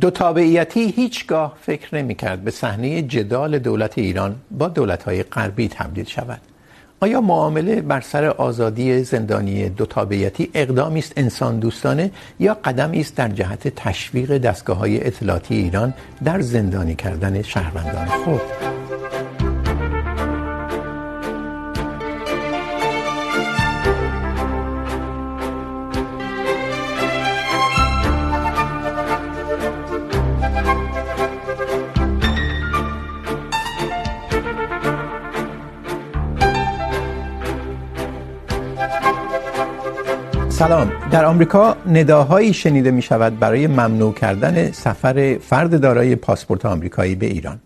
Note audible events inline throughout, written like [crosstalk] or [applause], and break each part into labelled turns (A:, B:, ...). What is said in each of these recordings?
A: دو تابعیتی هیچگاه فکر نمی کرد به صحنه جدال دولت ایران با دولت های غربی تبدیل شود. آیا معامله بر سر آزادی زندانی دو تابعیتی اقدامی است، انسان دوستانه، یا قدمی است در جهت تشویق دستگاه های اطلاعاتی ایران در زندانی کردن شهروندان؟ خود سلام. در آمریکا نداهایی شنیده می شود برای ممنوع کردن سفر فرد دارای پاسپورت آمریکایی به ایران.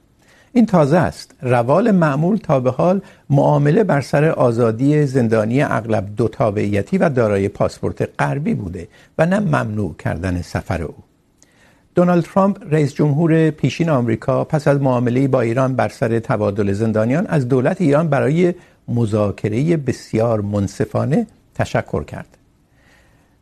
A: این تازه است. روال معمول تا به حال معامله بر سر آزادی زندانی اغلب دو تابعیتی و دارای پاسپورت غربی بوده و نه ممنوع کردن سفر او. دونالد ترامپ، رئیس جمهور پیشین آمریکا، پس از معامله با ایران بر سر تبادل زندانیان، از دولت ایران برای مذاکره بسیار منصفانه تشکر کرد.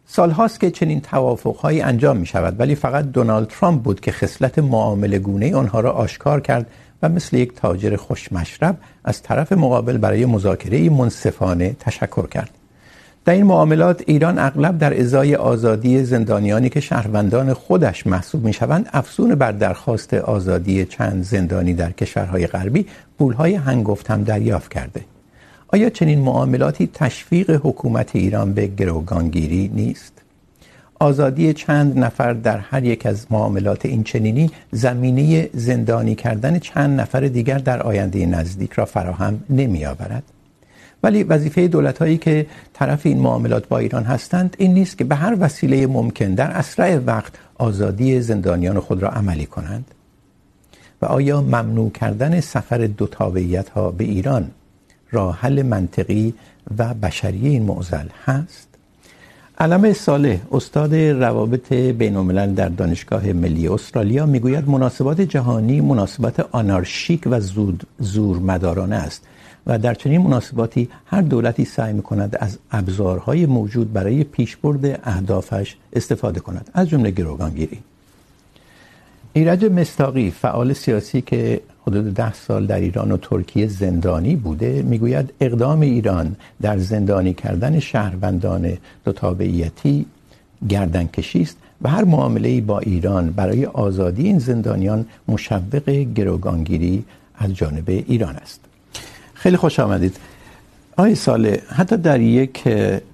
A: سال هاست که چنین توافق هایی انجام می شود ولی فقط دونالد ترامپ بود که خصلت معامله گونه آنها را آشکار کرد و مثل یک تاجر خوشمشرب از طرف مقابل برای مذاکره منصفانه تشکر کرد. در این معاملات ایران اغلب در ازای آزادی زندانیانی که شهروندان خودش محسوب می شوند افزون بر درخواست آزادی چند زندانی در کشورهای غربی پولهای هنگفت هم دریافت کرده. آیا چنین معاملاتی تشویق حکومت ایران به گروگانگیری نیست؟ آزادی چند نفر در هر یک از معاملات این چنینی زمینه زندانی کردن چند نفر دیگر در آینده نزدیک را فراهم نمی آورد؟ ولی وظیفه دولت هایی که طرف این معاملات با ایران هستند این نیست که به هر وسیله ممکن در اسرع وقت آزادی زندانیان خود را عملی کنند و آیا ممنوع کردن سفر دو تابعیت ها به ایران راه حل منطقی و بشری این معضل هست. علم صالح، استاد روابط بین الملل در دانشگاه ملی استرالیا، میگوید مناسبات جهانی مناسبات آنارشیک و زود زور مدارانه است و در چنین مناسباتی هر دولتی سعی میکند از ابزارهای موجود برای پیشبرد اهدافش استفاده کند. از جمله گروگانگیری. ایرج مستاقی، فعال سیاسی که حدود ده سال در ایران و ترکیه زندانی بوده. میگوید اقدام ایران در زندانی کردن شهروندان دو تابعیتی گردنکشی است و هر معامله با ایران برای آزادی این زندانیان مشوق گروگانگیری از جانب ایران است. خیلی خوش آمدید. آقای ساله، حتی در یک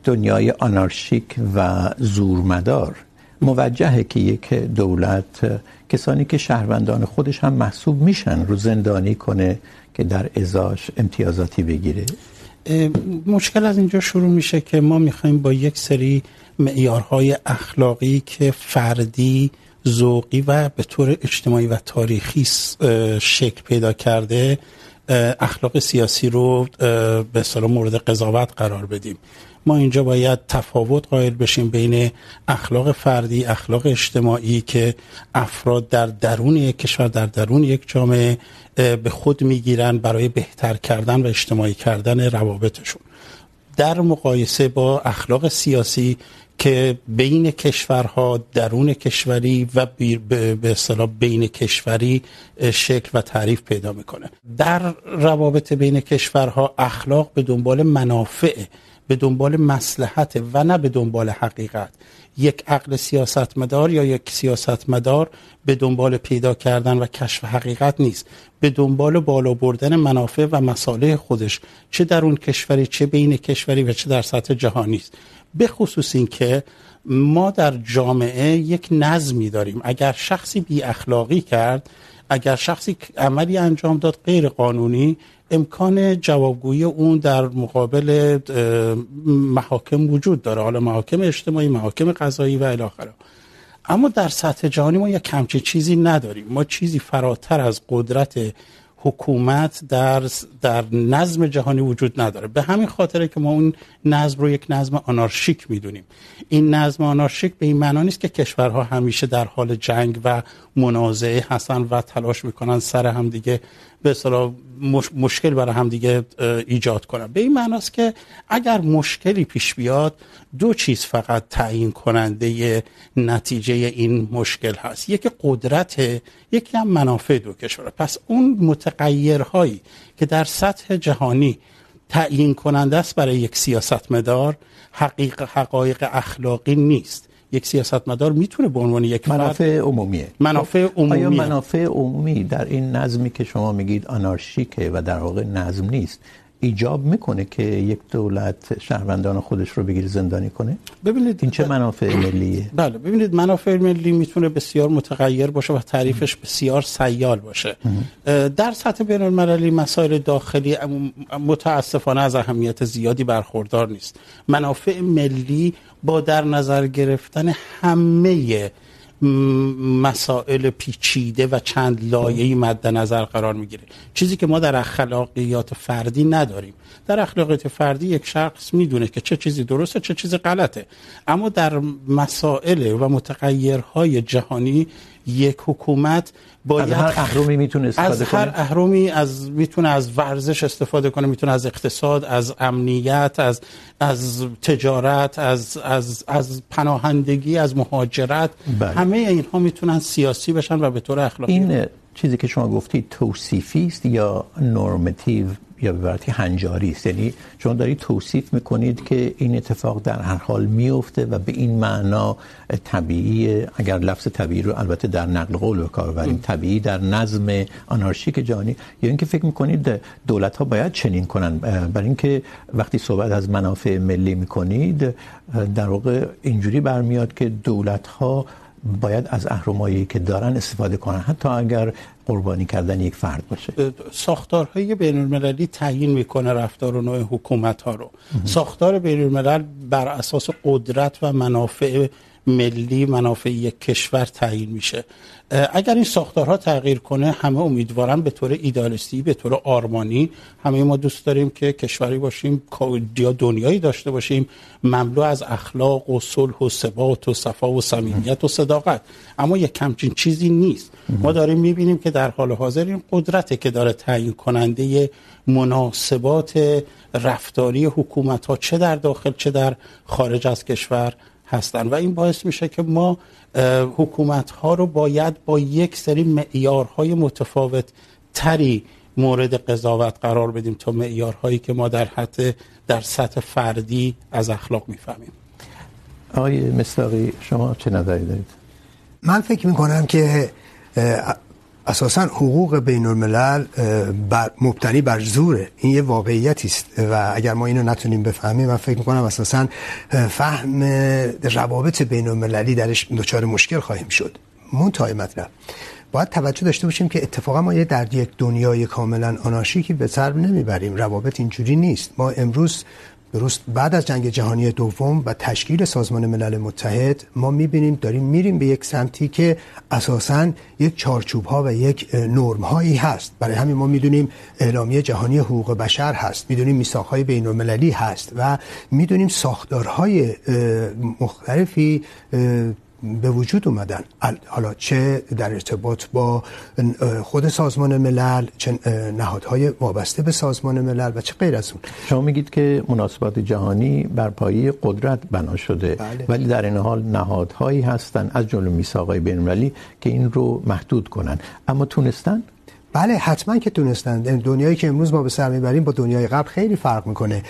A: دنیای آنارشیک و زورمدار موجهه که یک دولت کسانی که شهروندان خودش هم محسوب میشن رو زندانی کنه که در ازاش امتیازاتی بگیره.
B: مشکل از اینجا شروع میشه که ما میخوایم با یک سری معیارهای اخلاقی که فردی، ذوقی و به طور اجتماعی و تاریخی شکل پیدا کرده اخلاق سیاسی رو به اصطلاح مورد قضاوت قرار بدیم. ما اینجا باید تفاوت قائل بشیم بین اخلاق فردی، اخلاق اجتماعی که افراد در درون یک کشور، در درون یک جامعه به خود میگیرن برای بهتر کردن و اجتماعی کردن روابطشون. در مقایسه با اخلاق سیاسی که بین کشورها، درون کشوری و به اصطلاح بین کشوری شکل و تعریف پیدا میکنه. در روابط بین کشورها اخلاق به دنبال منافع به دنبال مصلحت و نه به دنبال حقیقت. یک عقل سیاستمدار یا یک سیاستمدار به دنبال پیدا کردن و کشف حقیقت نیست. به دنبال بالا بردن منافع و مصالح خودش، چه در اون کشوری، چه بین کشوری و چه در سطح جهانی است. به خصوص این که ما در جامعه یک نظمی داریم. اگر شخصی بی اخلاقی کرد، اگر شخصی عملی انجام داد غیر قانونی امکان جوابگویی اون در مقابل محاکم وجود داره. حالا محاکم اجتماعی، محاکم قضایی و الی آخره اما در سطح جهانی ما یک همچین چیزی نداریم. ما چیزی فراتر از قدرت حکومت در در نظم جهانی وجود نداره. به همین خاطره که ما اون نظم رو یک نظم آنارشیک میدونیم. این نظم آنارشیک به این معنا نیست که کشورها همیشه در حال جنگ و منازعه هستن و تلاش میکنن سر هم دیگه به اصطلاح مش... مشکل برای هم دیگه ایجاد کنن. به این معناست که اگر مشکلی پیش بیاد، دو چیز فقط تعیین کننده نتیجه این مشکل هست. یکی قدرت، یکی هم منافع دو کشور پس اون متغیرهایی که در سطح جهانی تعیین کننده است برای یک سیاستمدار، حقیق، حقایق اخلاقی نیست. یک سیاستمدار میتونه به عنوان یک
A: منافع عمومیه.
B: منافع عمومی
A: آیا منافع عمومی در این نظمی که شما میگید آنارشیکه و در واقع نظم نیست ایجاب میکنه که یک دولت شهروندان خودش رو بگیره زندانی کنه؟
B: ببینید
A: این چه منافع ملیه؟
B: بله ببینید منافع ملی میتونه بسیار متغیر باشه و تعریفش بسیار سیال باشه. در سطح بین المللی مسائل داخلی متاسفانه از اهمیت زیادی برخوردار نیست. منافع ملی با در نظر گرفتن همه مسائل پیچیده و چند لایه‌ای مد نظر قرار میگیره. چیزی که ما در اخلاقیات فردی نداریم. در اخلاقیات فردی یک شخص میدونه که چه چیزی درسته، چه چیزی غلطه. اما در مسائل و متغیرهای جهانی یک حکومت
A: باید از هر اهرمی میتونه استفاده
B: از هر اهرمی از میتونه از ورزش استفاده کنه میتونه از اقتصاد از امنیت از از تجارت از از از پناهندگی از مهاجرت. بله. همه اینها میتونن سیاسی بشن و به طور اخلاقی.
A: این چیزی که شما گفتید توصیفی است یا نورماتیو یا به عبارتی هنجاری است. یعنی شما دارید توصیف میکنید که این اتفاق در هر حال میفته و به این معنا طبیعی اگر لفظ طبیعی رو البته در نقل قول به کار ببریم طبیعی در نظم آنارشیک جهانی یا اینکه فکر میکنید دولت ها باید چنین کنن. برای اینکه وقتی صحبت از منافع ملی میکنید در واقع اینجوری برمیاد که دولت ها باید از اهرمایی که دارن استفاده کنن. حتی اگر قربانی کردن یک فرد باشه.
B: ساختارهای بین المللی تعیین میکنه رفتار و نوع حکومت ها رو ساختار بین الملل بر اساس قدرت و منافع ملی منافع یک کشور تعیین میشه. اگر این ساختارها تغییر کنه، همه امیدوارن به طور ایدالیستی، به طور آرمانی، همه ما دوست داریم که کشوری باشیم یا دنیایی داشته باشیم، مملو از اخلاق و صلح و ثبات و صفا و صمیمیت و صداقت. اما یک کمچین چیزی نیست. ما داریم میبینیم که در حال حاضر این قدرته که داره تعیین کننده مناسبات رفتاری حکومت ها چه در داخل، چه در خارج از کشور. هستن و این باعث میشه که ما حکومت ها رو باید با یک سری معیارهای متفاوت تری مورد قضاوت قرار بدیم تا معیارهایی که ما در حد در سطح فردی از اخلاق میفهمیم.
A: آقای مصداقی شما چه نظری دارید؟
C: من فکر میکنم که اساسا حقوق بین الملل بر مبتنی بر زوره. این یه واقعیتی است. و اگر ما اینو نتونیم بفهمیم، من فکر میکنم اساسا فهم روابط بین المللی درش دچار مشکل خواهیم شد. منتهای مطلب. باید توجه داشته باشیم که اتفاقا ما یه در یک دنیای کاملا آنارشیکی به سر نمیبریم. روابط اینجوری نیست. ما امروز درست بعد از جنگ جهانی دوم و تشکیل سازمان ملل متحد، ما میبینیم داریم میریم به یک سمتی که اساسا یک چارچوب ها و یک نرم هایی هست. برای همین ما میدونیم اعلامیه جهانی حقوق بشر هست. میدونیم میثاق های بین المللی هست و میدونیم ساختارهای مختلفی به وجود اومدن. حالا چه در ارتباط با خود سازمان ملل چه نهادهای وابسته به سازمان ملل و چه غیر از اون.
A: شما میگید که مناسبات جهانی بر پایه قدرت بنا شده. بله. ولی در این حال نهادهایی هستن از جمله میثاقهای بین المللی که این رو محدود کنن. اما تونستن؟
C: بله، حتما که تونستن. دنیایی که امروز ما به سر میبریم با دنیای قبل خیلی فرق میکنه.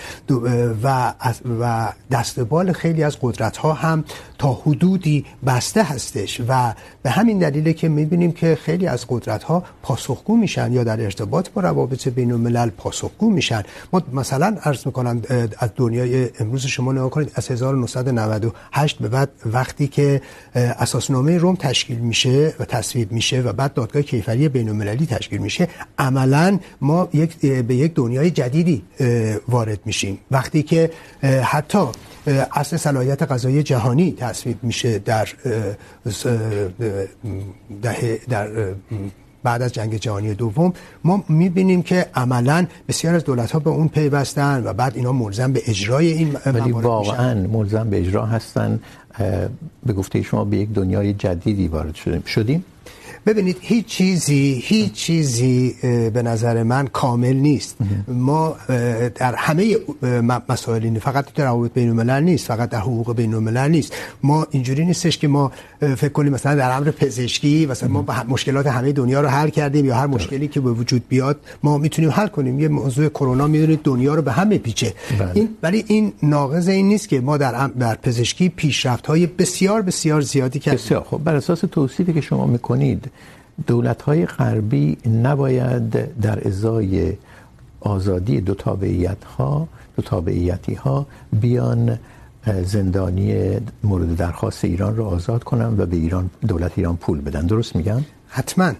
C: و و دستبال خیلی از قدرت ها هم تا حدودی بسته هستش و به همین دلیله که میبینیم که خیلی از قدرت ها پاسخگو میشن یا در ارتباط با روابط بین الملل پاسخگو میشن. ما مثلا عرض میکنم از دنیای امروز شما نگاه کنید، از 1998 به بعد وقتی که اساسنامه روم تشکیل میشه و تصویب میشه و بعد دادگاه کیفری بین المللی تشکیل میشه، عملا ما یک به یک دنیای جدیدی وارد میشیم. وقتی که حتی اصل صلاحیت قضایی جهانی تصویب میشه در در بعد از جنگ جهانی دوم. ما میبینیم که عملا بسیار از دولت ها به اون پیوستن و بعد اینا ملزم به اجرای این
A: ولی واقعا ملزم به اجرا هستن. به گفته شما به یک دنیای جدیدی وارد شدیم. شدیم؟
C: ببینید هیچ چیزی هیچ چیزی به نظر من کامل نیست. ما در همه مسائل این فقط در روابط بین الملل نیست فقط در حقوق بین الملل نیست. ما اینجوری نیستش که ما فکر کنیم مثلا در امر پزشکی مثلا ما مشکلات همه دنیا رو حل کردیم یا هر مشکلی که به وجود بیاد ما میتونیم حل کنیم. یه موضوع کرونا میدونید دنیا رو به هم میپیچه این ولی این ناقض این نیست که ما در در پزشکی پیشرفت های بسیار بسیار زیادی کردیم.
A: بسیار. خب بر اساس توصیفی که شما میکنید دولت های غربی نباید در ازای آزادی دو تابعیت ها دو تابعیتی ها بیان زندانی مورد درخواست ایران رو آزاد کنن و به ایران دولت ایران پول بدن. درست میگم؟
C: حتما.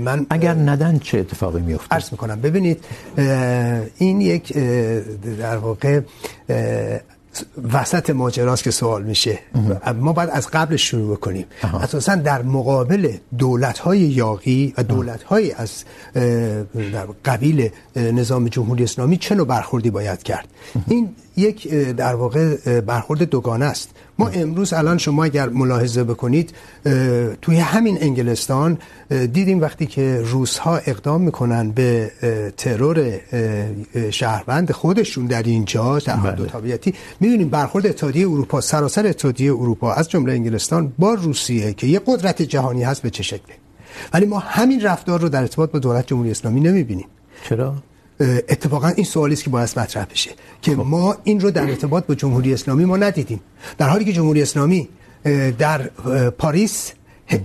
C: من
A: اگر ندن چه اتفاقی میفته
C: عرض میکنم. ببینید این یک در واقع وسط ماجراست که سوال میشه. ما باید از قبل شروع بکنیم. اساسا در مقابل دولت‌های یاغی و دولت‌های از در قبیل نظام جمهوری اسلامی چه نوع برخوردی باید کرد. این یک در واقع برخورد دوگانه است. ما امروز الان شما اگر ملاحظه بکنید توی همین انگلستان دیدیم وقتی که روس‌ها اقدام میکنن به ترور شهروند خودشون در اینجا در دو تابعیتی میدونیم برخورد اتحادیه اروپا سراسر اتحادیه اروپا از جمله انگلستان با روسیه که یه قدرت جهانی هست به چه شکله ولی ما همین رفتار رو در ارتباط با دولت جمهوری اسلامی نمیبینیم.
A: چرا؟
C: اتفاقا این سوالی است که باید مطرح بشه که ما این رو در ارتباط با جمهوری اسلامی ما ندیدیم. در حالی که جمهوری اسلامی در پاریس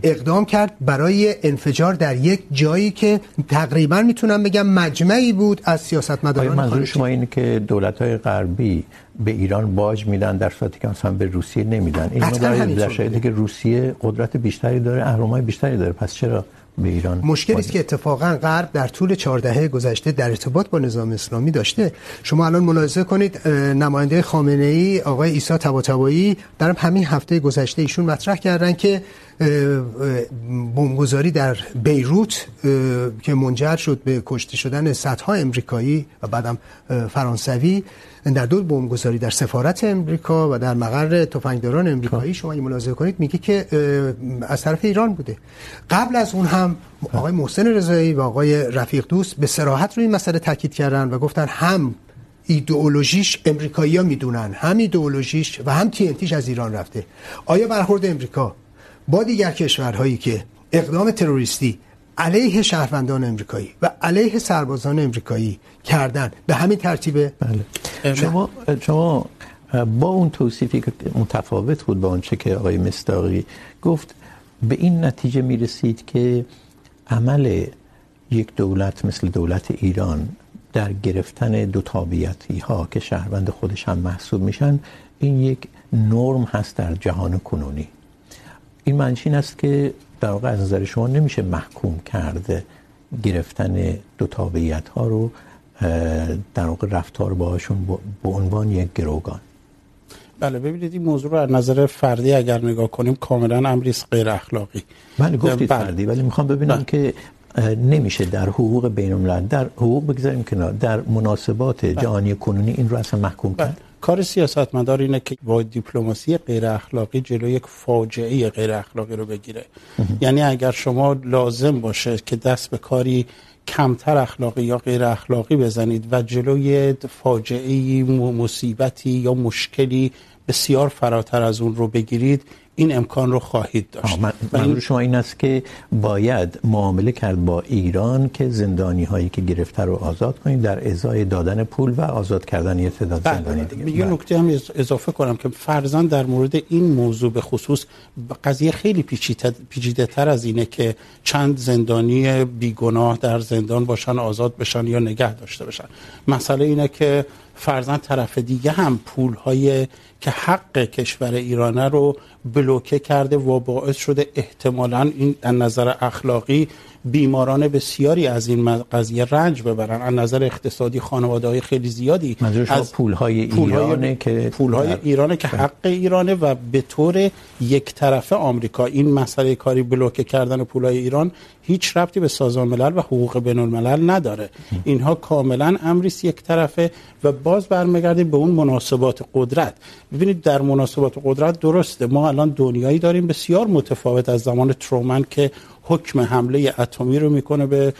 C: اقدام کرد برای انفجار در یک جایی که تقریباً میتونم بگم مجمعی بود از سیاستمداران
A: منظور شما اینه که دولت‌های غربی به ایران باج میدن در صورتی که مثلا به روسیه نمیدن؟ این در شرایطی که روسیه قدرت بیشتری داره اهرم‌های بیشتری داره. پس چرا به ایران.
C: مشکلی است که اتفاقا غرب در طول 4 دهه گذشته در ارتباط با نظام اسلامی داشته. شما الان ملاحظه کنید نماینده خامنه ای آقای عیسی طباطبایی در همین هفته گذشته ایشون مطرح کردن که بمبگذاری در بیروت که منجر شد به کشته شدن صدها امریکایی و بعدم فرانسوی. در دو بمبگذاری در سفارت امریکا و در مقر تفنگداران امریکایی شما این ملاحظه کنید میگه که از طرف ایران بوده. قبل از اون هم آقای محسن رضایی و آقای رفیق دوست به صراحت روی این مسئله تاکید کردن و گفتن هم ایدئولوژیش امریکایی‌ها میدونن هم ایدئولوژیش و هم تی از ایران رفته. آیا برخورد امریکا با دیگر کشورهایی که اقدام تروریستی علیه شهروندان امریکایی و علیه سربازان امریکایی کردن. به همین ترتیبه.
A: بله. شما شما با اون توصیفی که متفاوت بود با اونچه که آقای مصداقی گفت، به این نتیجه میرسید که عمل یک دولت مثل دولت ایران در گرفتن دو تابعیتی ها که شهروند خودش هم محسوب میشن، این یک نرم هست در جهان کنونی. این معنیش این است که در واقع از نظر شما نمیشه محکوم کرد گرفتن دو تابعیت ها رو در واقع رفتار باهاشون به عنوان یک گروگان
B: بله ببینید این موضوع رو از نظر فردی اگر نگاه کنیم کاملا امری غیر اخلاقی
A: بله گفتید بله. فردی ولی میخوام ببینم بله. که نمیشه در حقوق بین الملل در حقوق بگذاریم کنار در مناسبات جهانی کنونی این رو اصلا محکوم کرد.
B: کار سیاستمدار اینه که با دیپلماسی غیر اخلاقی جلوی یک فاجعه غیر اخلاقی رو بگیره. یعنی اگر شما لازم باشه که دست به کاری کمتر اخلاقی یا غیر اخلاقی بزنید و جلوی فاجعه مصیبتی یا مشکلی بسیار فراتر از اون رو بگیرید این امکان رو خواهید داشت.
A: من منظور شما این است که باید معامله کرد با ایران که زندانی هایی که گرفته رو آزاد کنید در ازای دادن پول و آزاد کردن یه تعداد زندانی دیگه.
B: یه نکته هم اضافه کنم که فرضاً در مورد این موضوع به خصوص قضیه خیلی پیچیده تر از اینه که چند زندانی بیگناه در زندان باشن آزاد بشن یا نگه داشته بشن مسئله اینه که فرزن طرف دیگه هم پول های که حق کشور ایرانه رو بلوکه کرده و باعث شده، احتمالا این از نظر اخلاقی بیماران بسیاری از این قضیه رنج ببرن. از نظر اقتصادی خانواده های خیلی زیادی.
A: از پول های ایرانه که
B: پول های ایرانه که حق ایرانه و به طور یک طرفه آمریکا. این مسئله کاری بلوکه کردن پول های ایران هیچ ربطی به سازمان ملل و حقوق بین الملل نداره. اینها کاملا امری یک طرفه و باز برمیگردیم به اون مناسبات قدرت. ببینید در مناسبات قدرت درسته. ما الان دنیایی داریم بسیار متفاوت از زمان ترومن که حکم حمله اتمی رو میکنه به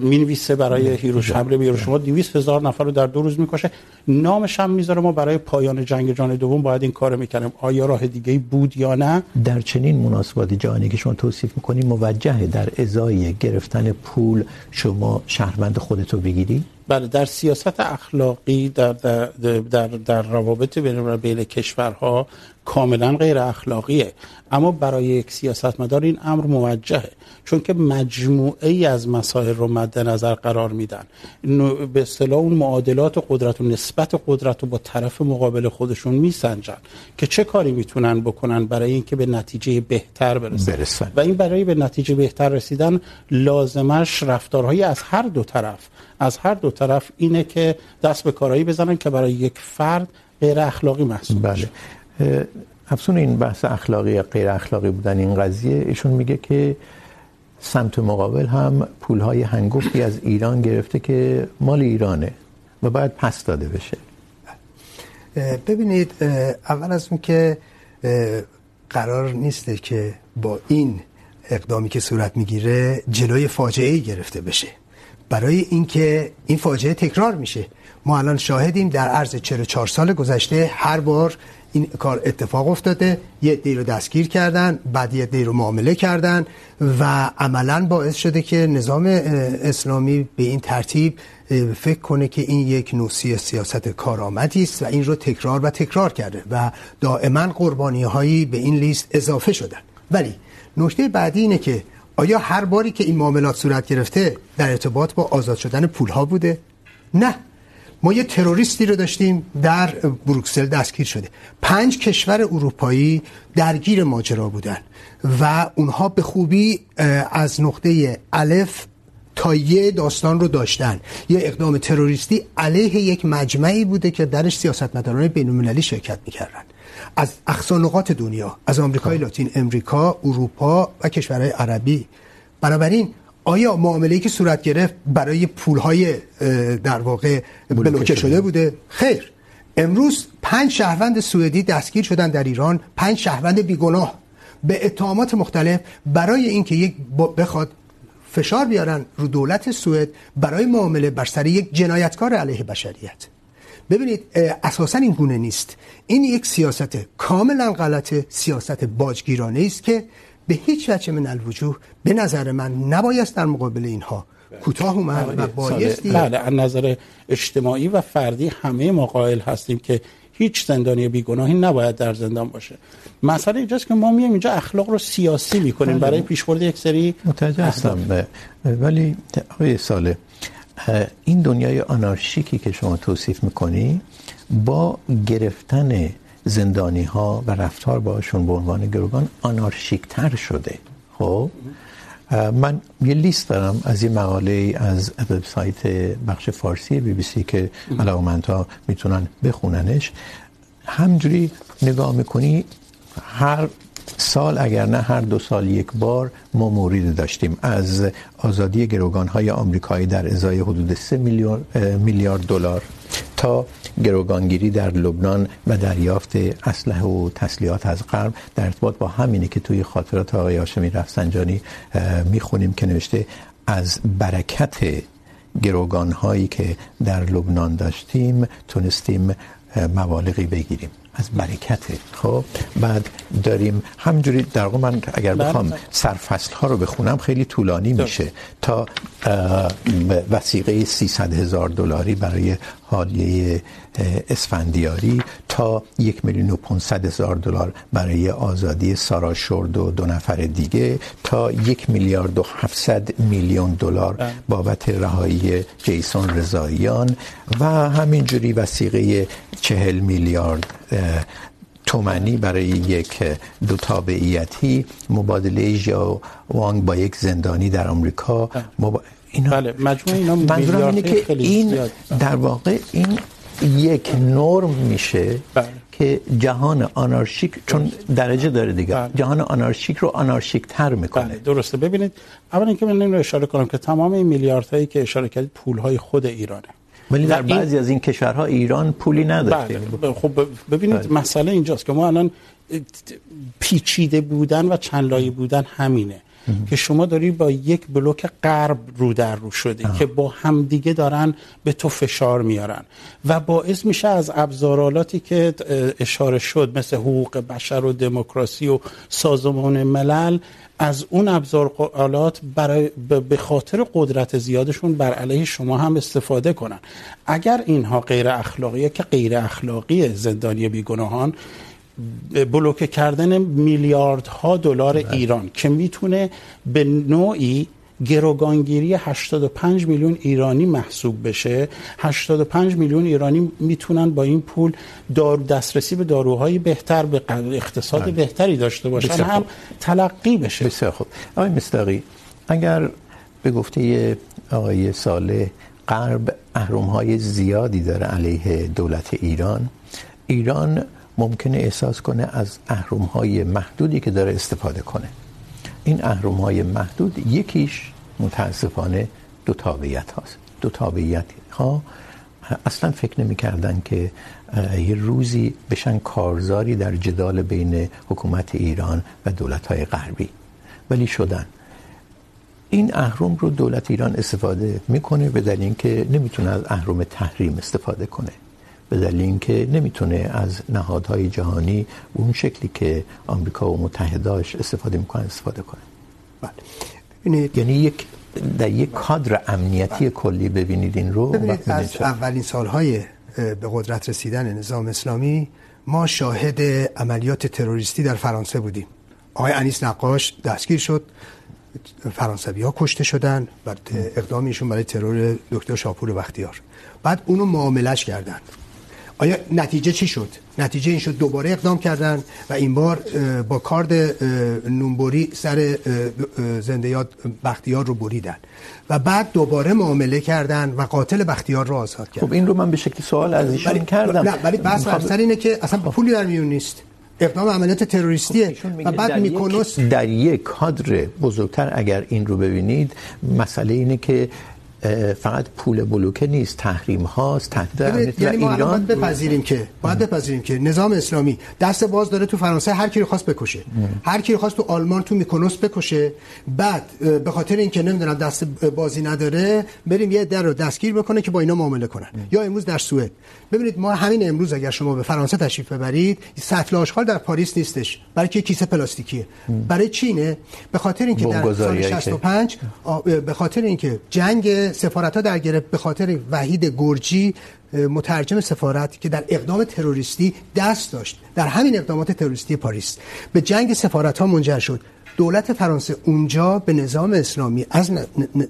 B: مینویسه برای هیروشیما. حمله به هیروشیما 200 هزار نفر رو در دو روز میکشه. نامش هم میذاره ما برای پایان جنگ جهانی دوم باید این کارو میکنیم آیا راه دیگه بود یا نه؟
A: در چنین مناسبات جهانی که شما توصیف میکنی موجهه در ازای گرفتن پول شما شهروند خودتو بگیری؟
B: بله در سیاست اخلاقی در در در, در روابط بین بین کشورها کاملا غیر اخلاقیه. اما برای یک سیاستمدار این امر موجهه چون که مجموعه ای از مسائل رو مد نظر قرار میدن. به اصطلاح اون معادلات قدرت و نسبت قدرت رو با طرف مقابل خودشون میسنجن که چه کاری میتونن بکنن برای اینکه به نتیجه بهتر برسن, برسن. و این برای به نتیجه بهتر رسیدن لازمش رفتارهایی از هر دو طرف از هر دو طرف اینه که دست به کارهایی بزنن که برای یک فرد غیر اخلاقی محسوب
A: بله. افسون این بحث اخلاقی یا غیر اخلاقی بودن این قضیه ایشون میگه که سمت مقابل هم پولهای هنگفتی از ایران گرفته که مال ایرانه و باید پس داده بشه.
C: ببینید اول از اون که قرار نیسته که با این اقدامی که صورت میگیره جلوی فاجعه ای گرفته بشه. برای اینکه این فاجعه تکرار میشه. ما الان شاهدیم در عرض 44 سال گذشته هر بار این کار اتفاق افتاده. یه دی رو دستگیر کردن، بعد یه دی رو معامله کردن و عملا باعث شده که نظام اسلامی به این ترتیب فکر کنه که این یک نوسی سیاست کارآمدی است و این رو تکرار و تکرار کرده و دائما قربانی هایی به این لیست اضافه شدن. ولی نکته بعدی اینه که آیا هر باری که این معاملات صورت گرفته، در ارتباط با آزاد شدن پول ها بوده؟ نه. ما یه تروریستی رو داشتیم در بروکسل دستگیر شده. پنج کشور اروپایی درگیر ماجرا بودن و اونها به خوبی از نقطه الف تا یه داستان رو داشتن. یه اقدام تروریستی علیه یک مجمعی بوده که درش سیاستمداران بین‌المللی شرکت می‌کردن. از اقصا نقاط دنیا از آمریکای لاتین امریکا اروپا و کشورهای عربی. بنابراین آیا معامله‌ای که صورت گرفت برای پول‌های در واقع بلوکه شده. بوده؟ خیر. امروز پنج شهروند سوئدی دستگیر شدن در ایران پنج شهروند بیگناه. به اتهامات مختلف برای اینکه یک بخواد فشار بیارن رو دولت سوئد برای معامله بر سر یک جنایتکار علیه بشریت. ببینید اساسا این گونه نیست. این یک سیاست کاملا غلط سیاست باجگیرانه است که به هیچ وجه من الوجوه به نظر من نبایست در مقابل اینها کوتاه اومد و بایستی
B: بله از نظر اجتماعی و فردی همه ما قائل هستیم که هیچ زندانی بیگناهی نباید در زندان باشه. مسئله اینجاست که ما میایم اینجا اخلاق رو سیاسی میکنیم. برای پیشبرد یک سری
A: متوجه هستم. ولی آقای ساله این دنیای آنارشیکی که شما توصیف میکنی با گرفتن زندانی ها و رفتار باشون به عنوان گروگان آنارشیک تر شده. خب؟ من یه لیست دارم از این مقاله از وبسایت بخش فارسی بی بی سی که علاقمندها میتونن بخوننش. همجوری نگاه میکنی، هر سال اگر نه، هر دو سال یک بار ما مورد داشتیم. از آزادی گروگان های آمریکایی در ازای حدود 3 میلیارد دلار تا گروگانگیری در لبنان و دریافت اسلحه و تسلیحات از غرب در ارتباط با همینه که توی خاطرات آقای هاشمی رفسنجانی میخونیم که نوشته، از برکت گروگان هایی که در لبنان داشتیم، تونستیم مبالغی بگیریم. از برکت. خب بعد داریم همجوری در واقع من اگر بخوام سرفصل ها رو بخونم خیلی طولانی میشه. تا وثیقه 300 هزار دلاری برای حالیه اسفندیاری تا یک میلیون و 500 هزار دلار برای آزادی سارا شورد و دو نفر دیگه تا یک میلیارد و 700 میلیون دلار بابت رهایی جیسون رضاییان و همینجوری وثیقه 40 میلیارد تومانی برای یک دو تابعیتی مبادله ژاو وانگ با یک زندانی در آمریکا
B: مب... اینا... بله مجموع اینا
A: منظورم اینه که این در واقع این یک نرم میشه
B: بله.
A: که جهان آنارشیک چون درجه داره دیگه.
B: بله.
A: جهان آنارشیک رو آنارشیک تر میکنه.
B: بله درسته. ببینید اول اینکه من این رو اشاره کنم که تمام این میلیاردهایی که اشاره کردید پولهای خود ایرانه.
A: ولی در
B: و این-
A: بعضی از این کشورها ایران پولی نداشته
B: بله خب ببینید
A: بله.
B: مسئله اینجاست که ما الان پیچیده بودن و چند لایه بودن همینه. که شما داری با یک بلوک غرب رو در رو شدی که با همدیگه دارن به تو فشار میارن و باعث میشه از ابزارالاتی که اشاره شد مثل حقوق بشر و دموکراسی و سازمان ملل از اون ابزارالات برای به خاطر قدرت زیادشون بر علیه شما هم استفاده کنن. اگر اینها غیر اخلاقیه که غیر اخلاقیه زندانی بیگناهان بلوک کردن میلیاردها دلار ایران که میتونه به نوعی گروگانگیری 85 میلیون ایرانی محسوب بشه. 85 میلیون ایرانی میتونن با این پول دارو دسترسی به داروهای بهتر به اقتصاد
A: بله.
B: بهتری داشته باشن
A: بسیار
B: هم تلقی بشه.
A: بسیار خوب. آقای مستاقی اگر به گفته آقای صالح غرب اهرم‌های زیادی داره علیه دولت ایران ایران ممکنه احساس کنه از اهرم‌های محدودی که داره استفاده کنه. این اهرم‌های محدود یکیش متاسفانه دو تابعیت هاست. دو تابعیت ها اصلا فکر نمی کردن که یه روزی بشن کارزاری در جدال بین حکومت ایران و دولت‌های غربی. ولی شدن. این اهرم رو دولت ایران استفاده میکنه، به دلیل اینکه نمیتونه از اهرم تحریم استفاده کنه. به دلیل اینکه نمیتونه از نهادهای جهانی اون شکلی که آمریکا و متحداش استفاده میکنن استفاده کنه.
C: بله.
A: یعنی یک در یک کادر امنیتی کلی ببینید این رو
C: ببینید از اولین سالهای به قدرت رسیدن نظام اسلامی ما شاهد عملیات تروریستی در فرانسه بودیم. آقای انیس نقاش دستگیر شد. فرانسوی ها کشته شدن و اقدام ایشون برای ترور دکتر شاپور بختیار. بعد اونو معاملش کردن. آیا نتیجه چی شد؟ نتیجه این شد دوباره اقدام کردن و این بار با کارد نونبری سر زنده یاد بختیار رو بریدن و بعد دوباره معامله کردن و قاتل بختیار رو آزاد کردن.
A: خب این رو من به شکل سوال از ایشون کردم.
C: نه ولی بحث سر اینه که اصلا پولی در میون نیست. اقدام عملیات تروریستیه و بعد میکنوس
A: در یک کادر بزرگتر اگر این رو ببینید مسئله اینه که فقط پول بلوکه نیست تحریم هاست تهدید
C: یعنی ما ایران. باید بپذیریم که باید بپذیریم که نظام اسلامی دست باز داره تو فرانسه هر کی رو خواست بکشه. هر کی رو خواست تو آلمان تو میکنوس بکشه. بعد به خاطر اینکه نمیدونم دست بازی نداره بریم یه در رو دستگیر بکنه که با اینا معامله کنن. یا امروز در سوئد. ببینید ما همین امروز اگر شما به فرانسه تشریف ببرید سطل آشغال در پاریس نیستش. برای که کیسه پلاستیکیه. برای چینه به خاطر اینکه در سال 65 به خاطر اینکه جنگ سفارت‌ها در گرفت به خاطر وحید گرجی مترجم سفارت که در اقدام تروریستی دست داشت. در همین اقدامات تروریستی پاریس به جنگ سفارت‌ها منجر شد. دولت فرانسه اونجا به نظام اسلامی از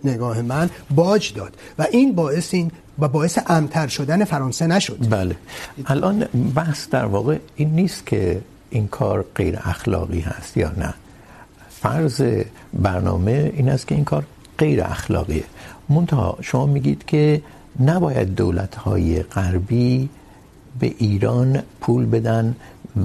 C: نگاه من باج داد و این باعث این و باعث امتر شدن فرانسه نشد.
A: بله. الان بحث در واقع این نیست که این کار غیر اخلاقی هست یا نه. فرض برنامه این است که این کار غیر اخلاقیه. منتها شما میگید که نباید دولت‌های غربی به ایران پول بدن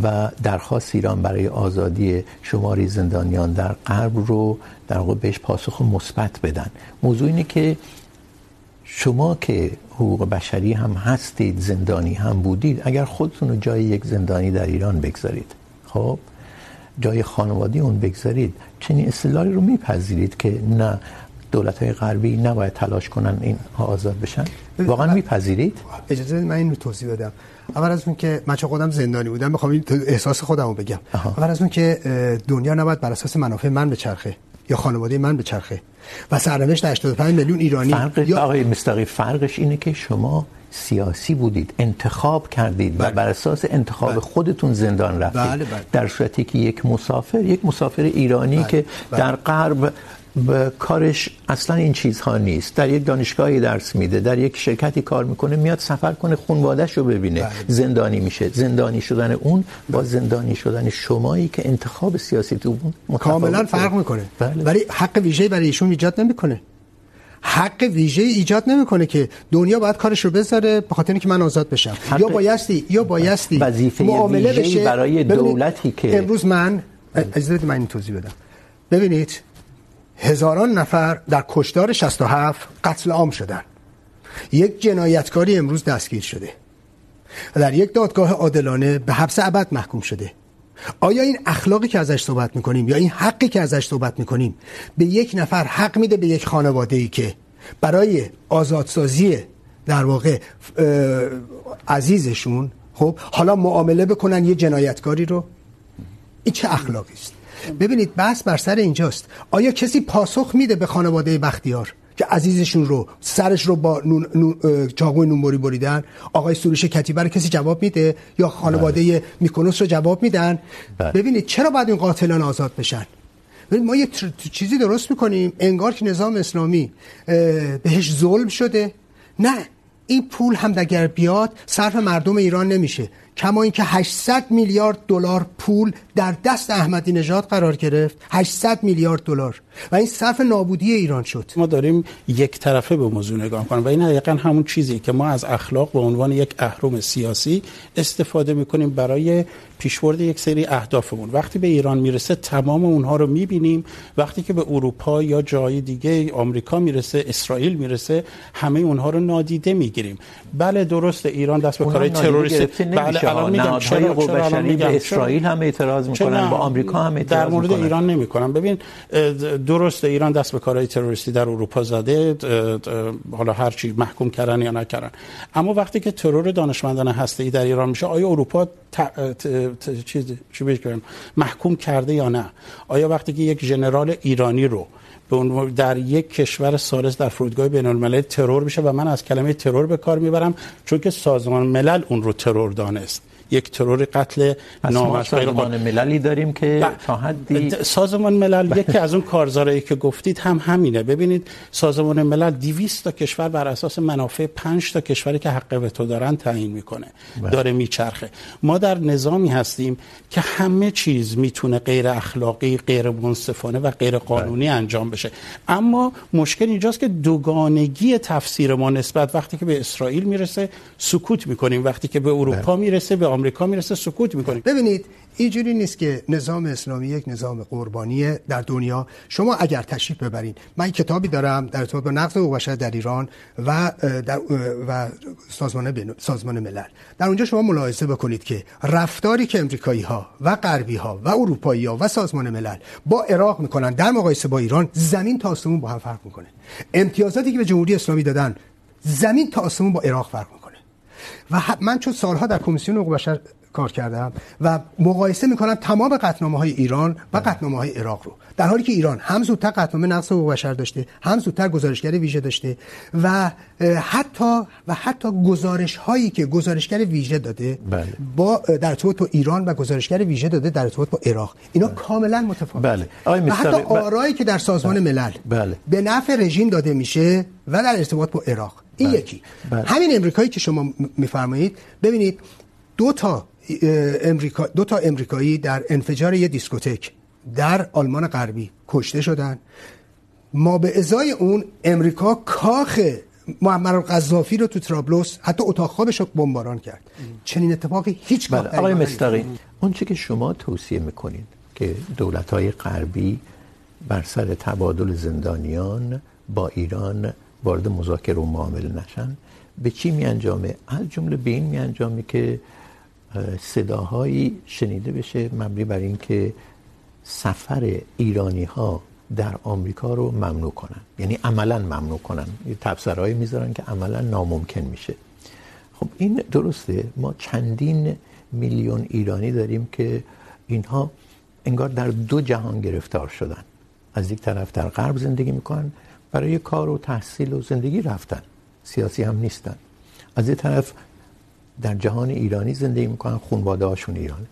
A: و درخواست ایران برای آزادی شماری زندانیان در غرب رو در واقع بهش پاسخ مثبت بدن. موضوع اینه که شما که حقوق بشری هم هستید، زندانی هم بودید، اگر خودتون رو جای یک زندانی در ایران بگذارید، خب؟ جای خانوادی اون بگذارید، چنین اصطلاحی رو میپذیرید که نه دولت‌های غربی نباید تلاش کنن این آزاد بشن واقعا میپذیرید
C: اجازه من این رو توضیح بدم اول از اون که من چه خودم زندانی بودم میخوام این احساس خودم رو بگم
A: آها.
C: اول از اون که دنیا نباید بر اساس منافع من بچرخه یا خانواده من بچرخه و سرنوشت 85 میلیون ایرانی
A: فرقش یا... آقای مستقی فرقش اینه که شما سیاسی بودید انتخاب کردید بله. و بر اساس انتخاب بله. خودتون زندان رفتید
C: بله بله.
A: در صورتی که یک مسافر یک مسافر ایرانی بله. که بله. در غرب به کارش اصلا این چیزها نیست. در یک دانشگاهی درس میده در یک شرکتی کار میکنه میاد سفر کنه خانواده‌اش رو ببینه. بله. زندانی میشه. زندانی شدن اون با زندانی شدن شمایی که انتخاب سیاسی تو
C: کاملا فرق میکنه. بله. ولی حق ویژه‌ای برای ایشون ایجاد نمیکنه. حق ویژه ایجاد نمیکنه که دنیا باید کارش رو بذاره به خاطر اینکه من آزاد بشم. یا بایستی یا بایستی
A: معامله بشه. برای دولتی که
C: امروز من اجازه من این توضیح بدم. ببینید هزاران نفر در کشتار 67 قتل عام شدن یک جنایتکاری امروز دستگیر شده. و در یک دادگاه عادلانه به حبس ابد محکوم شده. آیا این اخلاقی که ازش صحبت میکنیم یا این حقی که ازش صحبت میکنیم به یک نفر حق میده به یک خانواده ای که برای آزادسازی در واقع عزیزشون، خب، حالا معامله بکنن یه جنایتکاری رو؟ این چه اخلاقی است؟ ببینید بحث بر سر اینجاست. آیا کسی پاسخ میده به خانواده بختیار که عزیزشون رو سرش رو با نون نون چاقوی نونبری بریدن؟ آقای سروش کتیبه رو کسی جواب میده؟ یا خانواده. میکنوس رو جواب میدن. ببینید چرا باید این قاتلان آزاد بشن؟ ما یه چیزی درست میکنیم. انگار که نظام اسلامی بهش ظلم شده. نه این پول هم اگر بیاد صرف مردم ایران نمیشه. کما اینکه 800 میلیارد دلار پول در دست احمدی نژاد قرار گرفت. 800 میلیارد دلار. و این صرف نابودی ایران شد.
B: ما داریم یک طرفه به موضوع نگاه کنیم و این حقیقا همون چیزی که ما از اخلاق به عنوان یک اهرم سیاسی استفاده میکنیم برای پیشبرد یک سری اهدافمون. وقتی به ایران میرسه تمام اونها رو میبینیم. وقتی که به اروپا یا جای دیگه آمریکا میرسه اسرائیل میرسه همه اونها رو نادیده میگیریم. بله درست ایران دست به کارهای تروریستی بله الان میگم چرا
A: چرا الان میگم اسرائیل هم اعتراض میکنن با آمریکا هم اعتراض
B: در مورد میکنن. ایران نمیکنن ببین درست ایران دست به کارهای تروریستی در اروپا زده حالا هر چی محکوم کردن یا نکردن. اما وقتی که ترور دانشمندان هسته‌ای در ایران میشه آیا اروپا چیز چی بگم؟ محکوم کرده یا نه؟ آیا وقتی که یک ژنرال ایرانی رو به عنوان در یک کشور سالس در فرودگاه بین الملل ترور میشه و من از کلمه ترور به کار میبرم، چون که سازمان ملل اون رو ترور دانست. یک ترور قتل
A: نامشروع سازمان مللی داریم که تا حدی
B: سازمان ملل یکی از اون کارزارایی که گفتید هم همینه. ببینید سازمان ملل 200 تا کشور بر اساس منافع 5 تا کشوری که حق وتو دارن تعیین میکنه. داره میچرخه. ما در نظامی هستیم که همه چیز میتونه غیر اخلاقی غیر منصفانه و غیر قانونی انجام بشه. اما مشکل اینجاست که دوگانگی تفسیر ما نسبت وقتی که به اسرائیل میرسه سکوت میکنیم. وقتی که به اروپا میرسه به آمریکا میرسه، سکوت میکنیم
C: ببینید، اینجوری نیست که نظام اسلامی یک نظام قربانیه در دنیا. شما اگر تشریف ببرین، من کتابی دارم در ارتباط با نقض حقوق بشر در ایران و در و سازمان بین، سازمان ملل. در اونجا شما ملاحظه بکنید که رفتاری که امریکایی ها و غربی ها و اروپایی ها و سازمان ملل با عراق میکنن، در مقایسه با ایران زمین تا آسمون با هم فرق میکنه. امتیازاتی که به جمهوری اسلامی دادن، زمین تا آسمون با عراق فرق میکنه. و من چون سالها در کمیسیون حقوق بشر کار کردم و مقایسه میکنم تمام قطعنامه های ایران و قطعنامه های عراق رو در حالی که ایران هم زودتر قطعنامه نقض حقوق بشر داشته هم زودتر گزارشگر ویژه داشته و حتی و حتی گزارش هایی که گزارشگر ویژه داده بله. با در ارتباط با ایران و گزارشگر ویژه داده در ارتباط با عراق اینا بله. کاملا متفاوته
A: بله.
C: و حتی آرایی که در سازمان بله. ملل
A: بله.
C: به نفع رژیم داده میشه و در ارتباط با عراق این بله. یکی بله. همین امریکایی که شما میفرمایید ببینید دو تا امریکا دو تا امریکایی در انفجار یه دیسکوتک در آلمان غربی کشته شدن ما به ازای اون امریکا کاخ معمر القذافی رو تو ترابلوس حتی اتاق خوابش رو بمباران کرد چنین اتفاقی هیچ
A: بله. آقای مستقی اون چی که شما توصیه میکنید که دولت‌های غربی بر سر تبادل زندانیان با ایران وارد مذاکره و معامله نشن. به چی می انجامه از جمله به این می انجامه که صداهایی شنیده بشه، مبنی بر این که سفر ایرانی ها در آمریکا رو ممنوع کنن. یعنی عملا ممنوع کنن. یه تبصرهایی میذارن که عملا ناممکن میشه. خب این درسته. ما چندین میلیون ایرانی داریم که اینها انگار در دو جهان گرفتار شدن. از یک طرف در غرب زندگی میکنن برای کار و تحصیل و زندگی رفتن. سیاسی هم نیستن. از یه طرف در جهان ایرانی زندگی میکنن خانواده هاشون ایران.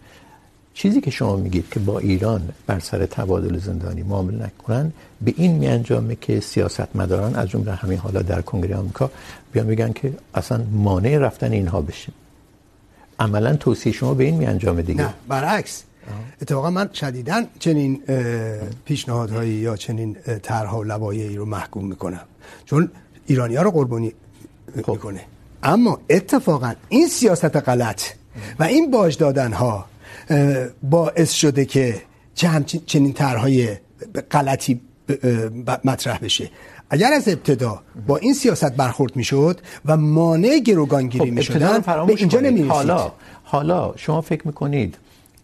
A: چیزی که شما میگید که با ایران بر سر تبادل زندانی معامله نکنن، به این می انجامه که سیاستمداران از جمله همین حالا در کنگره آمریکا بیان میگن که اصلا مانع رفتن اینها بشه. عملا توصیه شما به این می انجامه دیگه.
C: نه، برعکس. اتفاقا من شدیدا چنین پیشنهادهایی یا چنین طرح و لوایحی رو محکوم میکنم. چون ایرانی ها رو قربانی خب. میکنه. اما اتفاقا این سیاست غلط و این باج دادن ها باعث شده که چه همچین چنین طرحهای غلطی مطرح بشه. اگر از ابتدا با این سیاست برخورد میشد و مانع گروگانگیری خب میشدن به اینجا نمیرسید.
A: حالا حالا شما فکر میکنید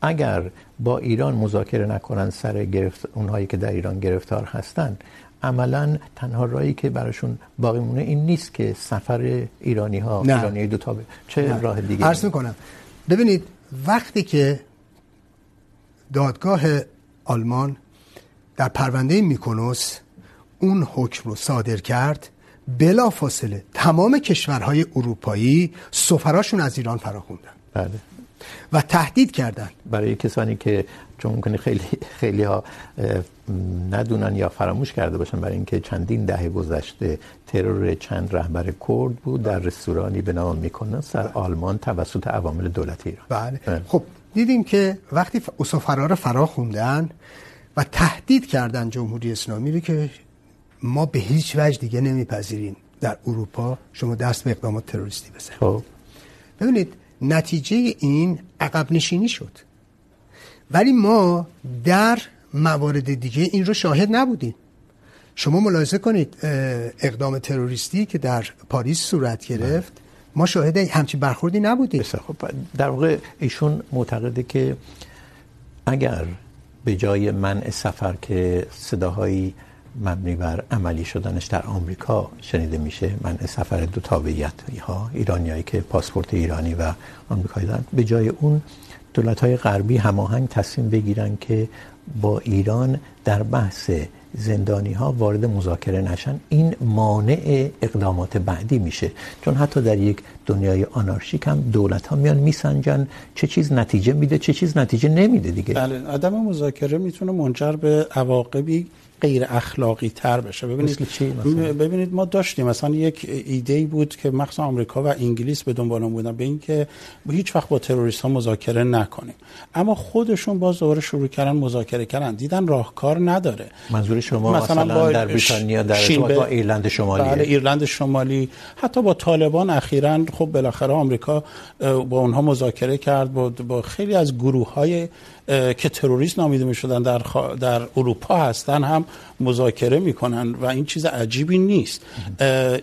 A: اگر با ایران مذاکره نکنن سر گرفت اونهایی که در ایران گرفتار هستن عملا تنها راهی که براشون باقی مونه این نیست که سفر ایرانی ها نه. ایرانی دو تا چه نه. راه دیگه
C: عرض میکنم ببینید وقتی که دادگاه آلمان در پرونده میکونوس اون حکم رو صادر کرد بلا فاصله تمام کشورهای اروپایی سفراشون از ایران فرا خوندن
A: بله
C: و تهدید کردن.
A: برای کسانی که چون ممکنه خیلی خیلی ها ندونن یا فراموش کرده باشن برای اینکه چندین دهه گذشته ترور چند رهبر کرد بود در رستورانی به نام میکنن در آلمان توسط عوامل دولت ایران.
C: بله. بله. خب دیدیم که وقتی سفرا رو فرا خوندن و تهدید کردن جمهوری اسلامی رو که ما به هیچ وجه دیگه نمیپذیریم در اروپا شما دست به اقدامات تروریستی بزنید. خب. ببینید نتیجه این عقب نشینی شد. ولی ما در موارد دیگه این رو شاهد نبودیم. شما ملاحظه کنید اقدام تروریستی که در پاریس صورت گرفت، ما شاهد همچین برخوردی نبودیم.
A: خب در واقع ایشون معتقده که اگر به جای منع سفر که صداهایی مبنی بر عملی شدنش در آمریکا شنیده میشه. منع سفر دو تابعیت ها ایرانیایی که پاسپورت ایرانی و آمریکایی دارن، به جای اون دولت های غربی هماهنگ تصمیم بگیرن که با ایران در بحث زندانی ها وارد مذاکره نشن. این مانع اقدامات بعدی میشه. چون حتی در یک دنیای آنارشیک هم دولت ها میان میسنجن چه چیز نتیجه میده، چه چیز نتیجه نمیده دیگه.
B: بله، عدم مذاکره میتونه منجر به عواقبی غیر اخلاقی تر بشه. ببینید ببینید ما داشتیم. مثلا یک ایده بود که مخصوصا آمریکا و انگلیس به دنبال اون بودن به اینکه هیچ وقت با تروریست ها مذاکره نکنیم. اما خودشون باز دوباره شروع کردن مذاکره کردن. دیدن راهکار نداره.
A: منظور شما مثلا, مثلا با در بریتانیا در با ایرلند شمالی
B: بله ایرلند شمالی. حتی با طالبان اخیراً خب بالاخره آمریکا با اونها مذاکره کرد با, با خیلی از گروه های که تروریست نامیده میشدن در خ... در اروپا هستن هم مذاکره میکنن و این چیز عجیبی نیست.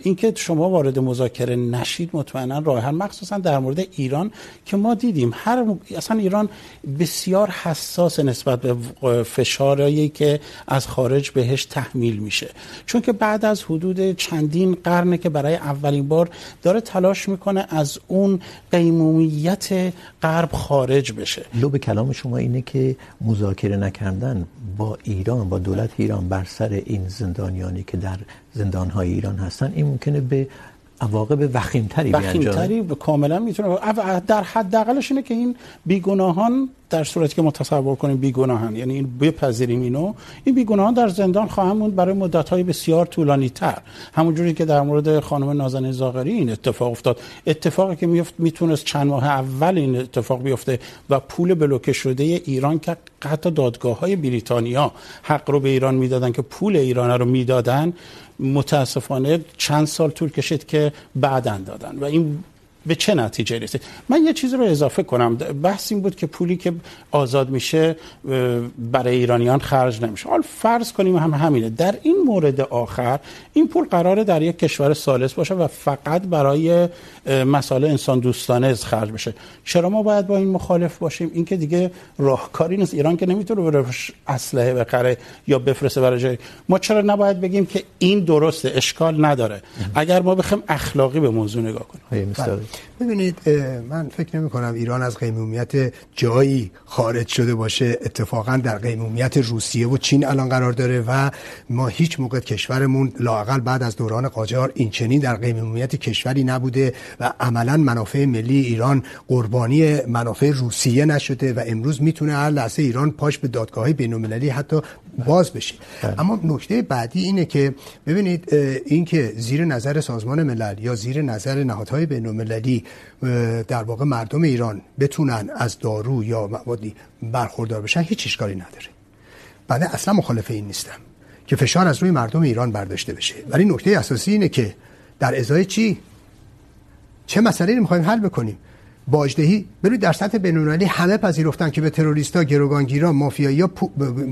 B: اینکه شما وارد مذاکره نشید مطمئنا راه حل، مخصوصا در مورد ایران که ما دیدیم هر اصلا ایران بسیار حساس نسبت به فشارهایی که از خارج بهش تحمیل میشه. چون که بعد از حدود چندین قرنه که برای اولین بار داره تلاش میکنه از اون قیمومیت غرب خارج بشه.
A: لو به کلام شما اینه که مذاکره نکردن با ایران، با دولت ایران، بر بر سر این زندانیانی که در زندانهای ایران هستن این ممکنه به عواقب وخیمتری
B: بیانجام وخیمتری کاملا میتونه در حداقلش اینه که این بیگناهان در صورتی که ما تصور کنیم بیگناهن یعنی این بپذیریم اینو، این بیگناهان در زندان خواهند موند برای مدت‌های بسیار طولانی تر همونجوری که در مورد خانم نازنین زاغری این اتفاق افتاد. اتفاقی که میفت میتونست چند ماه اول این اتفاق بیفته و پول بلوکه شده ایران که حتی دادگاه‌های بریتانیا حق رو به ایران میدادن که پول ایران رو میدادن متاسفانه چند سال طول کشید که بعدن دادن. و این به چه نتیجه رسید؟ من یه چیز رو اضافه کنم. بحث این بود که پولی که آزاد میشه برای ایرانیان خرج نمیشه. حال فرض کنیم هم همینه. در این مورد آخر این پول قراره در یک کشور ثالث باشه و فقط برای مسائل انسان دوستانه خرج بشه. چرا ما باید با این مخالف باشیم؟ این که دیگه راهکاری نیست. ایران که نمیتونه بره اسلحه بخره یا بفرسته برای جای. ما چرا نباید بگیم که این درسته؟ اشکال نداره. اگر ما بخوایم اخلاقی به موضوع نگاه کنیم.
C: ببینید من فکر نمی کنم ایران از قیمومیت جایی خارج شده باشه. اتفاقا در قیمومیت روسیه و چین الان قرار داره و ما هیچ موقع کشورمون لاقل بعد از دوران قاجار این چنین در قیمومیت کشوری نبوده و عملا منافع ملی ایران قربانی منافع روسیه نشده و امروز میتونه هر لحظه ایران پاش به دادگاه بین‌المللی حتی باز بشه. اما نکته بعدی اینه که ببینید این که زیر نظر سازمان ملل یا زیر نظر نهادهای بین المللی در واقع مردم ایران بتونن از دارو یا موادی برخوردار بشن، هیچ اشکالی نداره. بنده اصلا مخالف این نیستم که فشار از روی مردم ایران برداشته بشه. ولی نکته اساسی اینه که در ازای چی؟ چه مسئله میخوایم حل بکنیم؟ باجدهی ببینید در سطح بین‌المللی همه پذیرفتن که به تروریستا، گروگانگیرا، مافیایی‌ها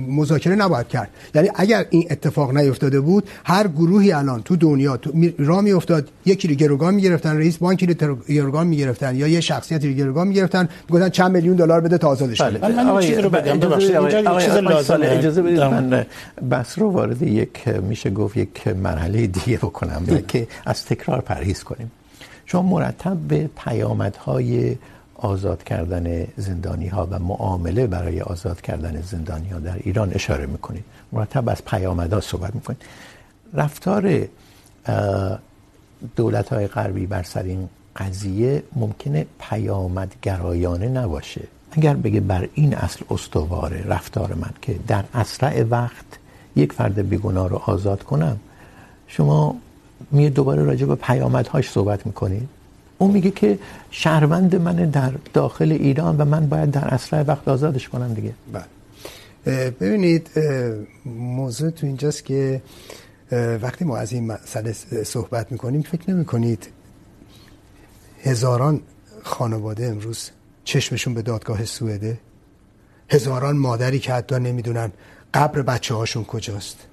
C: مذاکره نباید کرد. یعنی اگر این اتفاق نیفتاده بود، هر گروهی الان تو دنیا تو راه میافتاد یکی رو گروگان میگرفتن، رئیس بانکی رو گروگان میگرفتن یا یه شخصیتی رو گروگان میگرفتن، میگفتن چند میلیون دلار بده تا آزادش
A: کنید. بله. من چیزی رو بگم ببخشید اجازه بدید من بس رو وارد یک میشه گفت یک مرحله دیگه بکنم که از تکرار پرهیز کنیم. شما مرتب به پیامدهای آزاد کردن زندانی ها و معامله برای آزاد کردن زندانی ها در ایران اشاره میکنید. مرتب از پیامدها صحبت میکنید. رفتار دولت های غربی بر سر این قضیه ممکنه پیامدگرایانه نباشه. اگر بگه بر این اصل استواره رفتار من که در اسرع وقت یک فرد بیگناه رو آزاد کنم، شما میاد دوباره راجع به پیامدهاش صحبت میکنید. اون میگه که شهروند من در داخل ایران و من باید در اسرع وقت آزادش کنم دیگه.
C: بله. ببینید موضوع تو اینجاست که وقتی ما از این مسئله صحبت میکنیم، فکر نمیکنید هزاران خانواده امروز چشمشون به دادگاه سوئده؟ هزاران مادری که حتی نمیدونن قبر بچه هاشون کجاست؟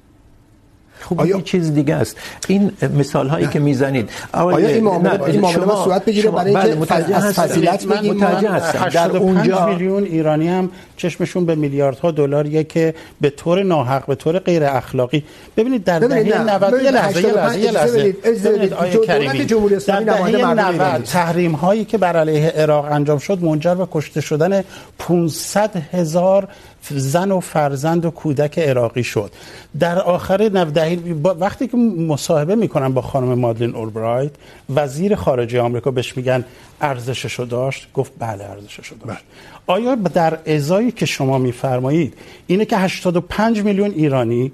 A: خب آیا... چیز دیگه است. این مثال هایی که میزنید
C: آیا این معامله این معامله با صورت بگیره برای اینکه از فضیلت
B: بگیم؟ متوجه هستم. در اونجا میلیون ایرانی هم چشمشون به میلیاردها دلاریه که به طور ناحق به طور غیر اخلاقی ببینید در دهه 90 یه لحظه یه لحظه یه لحظه. ببینید آیه کریمی جمهوری اسلامی نماینده مردم 90 تحریم هایی که بر علیه عراق انجام شد منجر به کشته شدن 500 هزار زن و فرزند و کودک عراقی شد. در آخر نودهی وقتی که مصاحبه میکنن با خانم مادلین اوربرایت وزیر خارجه آمریکا بهش میگن ارزششو داشت گفت بله ارزششو داشت. آیا در ازایی که شما میفرمایید اینه که 85 میلیون ایرانی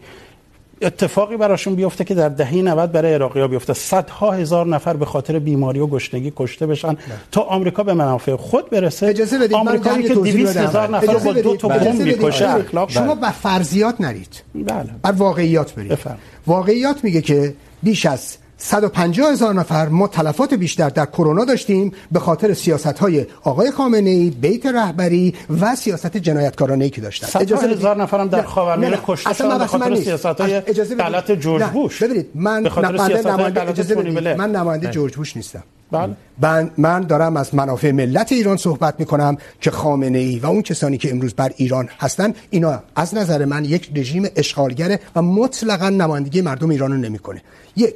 B: اتفاقی براشون بیفته که در دهه 90 برای عراقی‌ها بیفته. صدها هزار نفر به خاطر بیماری و گشنگی کشته بشن تا آمریکا به منافع خود برسه.
C: اجازه بدید
B: آمریکایی که 200 هزار نفر با دو تا بمب میکشه اخلاق
C: شما بر فرضیات نرید.
B: بله.
C: بر واقعیات برید
B: بفرم.
C: واقعیات میگه که بیش از 150 هزار نفر ما تلفات بیشتر در کرونا داشتیم به خاطر سیاست های آقای خامنه ای بیت رهبری و سیاست جنایتکارانه ای که داشتن.
B: اجازه هزار نفر هم در خاورمیانه کشته شدن به خاطر سیاست های غلط جورج بوش.
C: ببینید من نماینده اجازه بدید. من نماینده جورج بوش نیستم.
B: بله.
C: من دارم از منافع ملت ایران صحبت میکنم که خامنه ای و اون کسانی که امروز بر ایران هستن اینا از نظر من یک رژیم اشغالگره و مطلقا نمایندگی مردم ایران رو نمیکنه. یک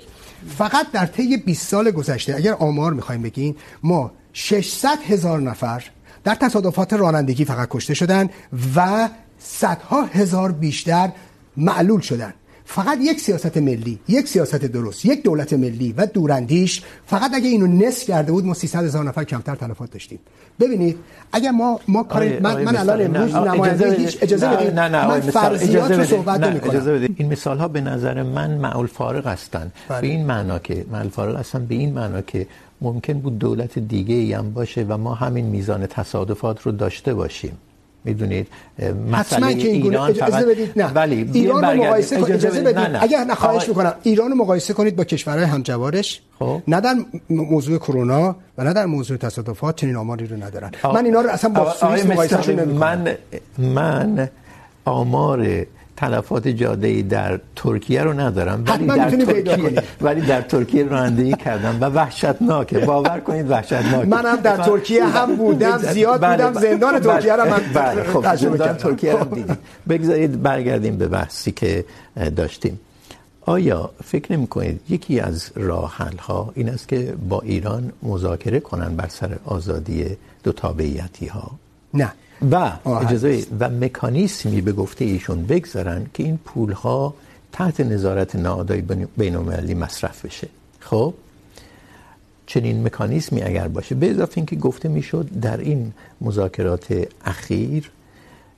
C: فقط در طی 20 سال گذشته، اگر آمار میخوایم بگین ما 600 هزار نفر در تصادفات رانندگی فقط کشته شدن و صدها هزار بیشتر معلول شدن. فقط یک سیاست ملی یک سیاست درست یک دولت ملی و دوراندیش فقط اگه اینو نصف کرده بود ما 300 هزار نفر کمتر تلفات داشتیم. ببینید اگر ما ما کار من من الان امروز نماینده هیچ اجازه بدید.
A: نه نه
C: من فرضیات رو صحبت نمی‌کنم.
A: اجازه بدید. این مثال ها به نظر من معول فارغ هستند به این معنا که معول فارغ هستن به این معنا که ممکن بود دولت دیگه ای هم باشه و ما همین میزان تصادفات رو داشته باشیم. میدونید
C: مسئله ایران اجازه بدید نه. ولی ایران رو مقایسه کنید. اجازه بدید. نه نه. اگر نه خواهش میکنم. ایران رو مقایسه کنید با کشورهای همجوارش.
A: خب.
C: نه در موضوع کرونا و نه در موضوع تصادفات چنین آماری رو ندارن. آه. من اینا رو اصلا با سوئیس مقایسه
A: من من آمار تلفات جاده ای در ترکیه رو ندارم ولی در ترکیه ولی در ترکیه رانندگی کردم و وحشتناکه. باور کنید وحشتناکه.
C: من هم در ترکیه هم بودم زیاد بودم زندان ترکیه رو من
A: بله. خب زندان ترکیه رو دیدیم. بگذارید برگردیم به بحثی که داشتیم. آیا فکر نمی کنید یکی از راه حل ها این است که با ایران مذاکره کنن بر سر آزادی دو تابعیتی ها
C: نه.
A: و اجازه و مکانیزمی به گفته ایشون بگذارن که این پول ها تحت نظارت نهادهای بین المللی مصرف بشه. خب؟ چنین مکانیزمی اگر باشه به اضافه اینکه گفته میشد در این مذاکرات اخیر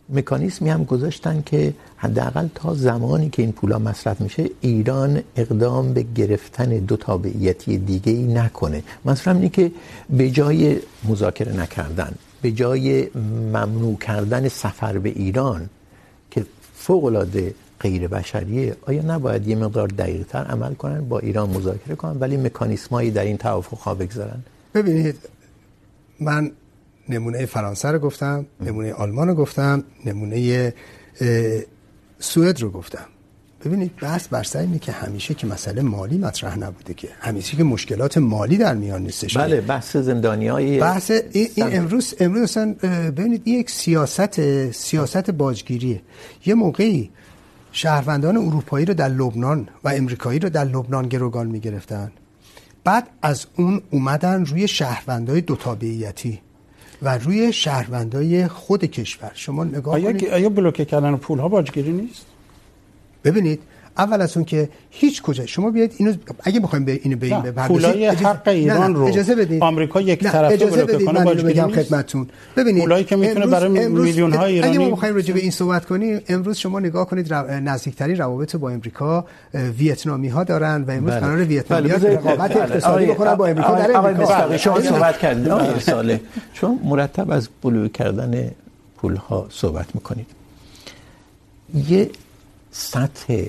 A: مکانیزمی هم گذاشتن که حداقل تا زمانی که این پولا مصرف میشه ایران اقدام به گرفتن دو تابعیتی دیگه ای نکنه. مثلا اینه که به جای مذاکره نکردن. به جای ممنوع کردن سفر به ایران که فوق العاده غیر بشریه آیا نباید یه مقدار دقیق تر عمل کنن با ایران مذاکره کنن ولی مکانیزمایی در این توافق ها بگذارن؟
C: ببینید من نمونه فرانسه رو گفتم نمونه آلمان رو گفتم نمونه سوئد رو گفتم. ببینید بحث بر سر اینه که همیشه که مسئله مالی مطرح نبوده که همیشه که مشکلات مالی در میان نیستش.
A: بله بحث زندانیای
C: بحث این, این امروز امروز اصلا ببینید این یک سیاست سیاست باجگیریه. یه موقعی شهروندان اروپایی رو در لبنان و امریکایی رو در لبنان گروگان میگرفتن. بعد از اون اومدن روی شهروندای دو تابعیتی و روی شهروندای خود کشور. شما نگاه
B: آیا
C: کنید.
B: آیا بلوکه کردن پول ها باجگیری نیست؟
C: ببینید اول از اون که هیچ کجا شما بیاید اینو اگه بخوایم به اینو به این
B: بپردازیم پولای حق ایران رو
C: اجازه بدید.
B: آمریکا یک طرفه بلوکه کنه باجگیری
C: نیست. خدمتتون. ببینید
B: پولایی که میتونه برای میلیون های ایرانی
C: اگه ما بخوایم راجع به این صحبت کنیم امروز شما نگاه کنید رو... نزدیکترین روابط با امریکا ویتنامی ها دارن و امروز قرار ویتنامی ها رقابت اقتصادی بکنن با امریکا در
A: امریکا. شما صحبت کردید. ساله چون مرتب از بلوکه کردن پول ها صحبت میکنید. یه سطح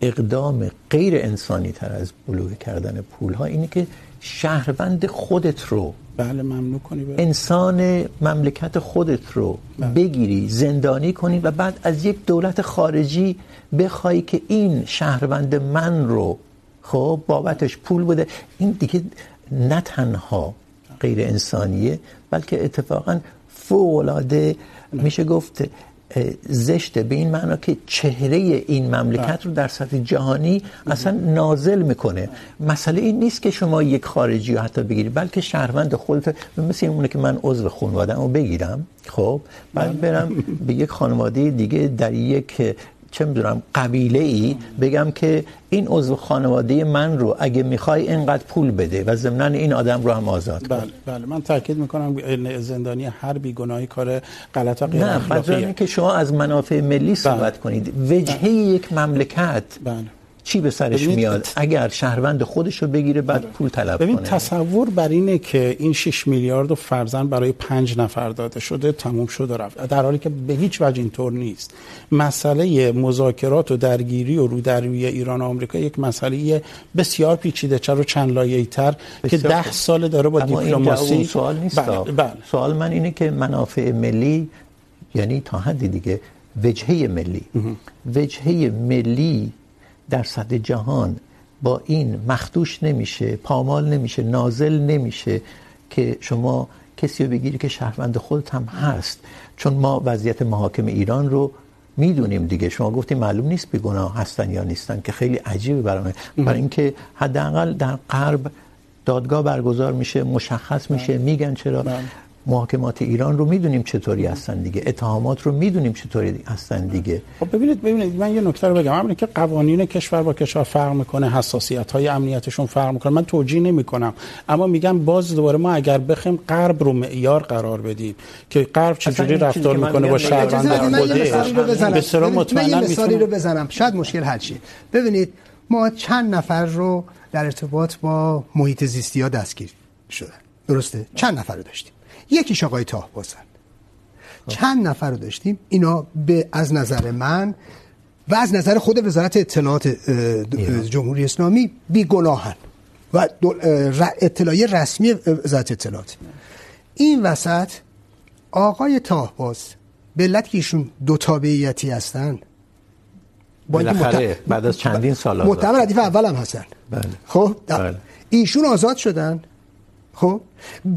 A: اقدام غیر انسانی تر از بلوکه کردن پول ها اینه که شهروند خودت رو
B: بله ممنوع کنی بله.
A: انسان مملکت خودت رو بله. بگیری زندانی کنی و بعد از یک دولت خارجی بخوای که این شهروند من رو خب بابتش پول بده این دیگه نه تنها غیر انسانیه بلکه اتفاقا فوق العاده میشه گفت زشته به این معنا که چهره این مملکت رو در سطح جهانی اصلا نازل میکنه. مسئله این نیست که شما یک خارجی رو حتی بگیرید، بلکه شهروند خودت مثل اونه که من عضو خانواده رو بگیرم، خب؟ بعد برم به یک خانواده دیگه در یک چه میدونم قبیله ای بگم که این عضو خانواده من رو اگه میخوای اینقدر پول بده و ضمناً این آدم رو هم آزاد کن.
B: بله بله. من تاکید میکنم زندانی هر بیگناهی کار غلط و غیر اخلاقیه
A: نه که شما از منافع ملی صحبت بله. کنید. وجهه بله. یک مملکت بله. چی به سرش میاد؟ اگر شهروند خودش رو بگیره بعد پول طلب
B: ببین کنه. تصور بر اینه که این 6 میلیارد رو فرضاً برای 5 نفر داده شده تموم شده رفت. در حالی که به هیچ وجه اینطور نیست. مسئله مذاکرات و درگیری و رو در روی ایران و آمریکا یک مسئله بسیار پیچیده و چند لایه‌ای تر که 10 سال داره با دیپلماسی
A: سوال نیست بله. بله. سوال من اینه که منافع ملی یعنی تا حدی دیگه وجهه ملی. وجهه ملی در سطح جهان با این مخدوش نمیشه پامال نمیشه نازل نمیشه که شما کسی رو بگیری که شهروند خودت هم هست. چون ما وضعیت محاکم ایران رو میدونیم دیگه. شما گفتیم معلوم نیست بیگناه هستن یا نیستن که خیلی عجیبه برام برای اینکه حداقل در غرب دادگاه برگزار میشه مشخص میشه میگن چرا. محاکمات ایران رو میدونیم چطوری هستن دیگه. اتهامات رو میدونیم چطوری هستن دیگه.
B: خب ببینید ببینید من یه نکته رو بگم. همین که قوانین کشور با کشور فرق میکنه حساسیت های امنیتشون فرق میکنه. من توجیه نمیکنم. اما میگم باز دوباره ما اگر بخیم غرب رو معیار قرار بدیم که غرب چجوری رفتار میکنه با شهروند خودش. به سر مطمئنا
C: مثالی رو بزنم. شاید مشکل حل شه. ببینید ما چند نفر رو در ارتباط با محیط زیستی ها دستگیر شدن. درسته؟ چند نفر رو داشتیم؟ یکیش آقای تاهبازن چند نفر رو داشتیم؟ اینا به از نظر من و از نظر خود وزارت اطلاعات جمهوری اسلامی بیگناهن و اطلاعی رسمی وزارت اطلاعات. این وسط آقای تاهباز به علت که ایشون دو تابعیتی هستن
A: بالاخره بعد از چندین سال
C: متهم ردیف اول هم هستن.
A: بله.
C: خب بله. ایشون آزاد شدن. خب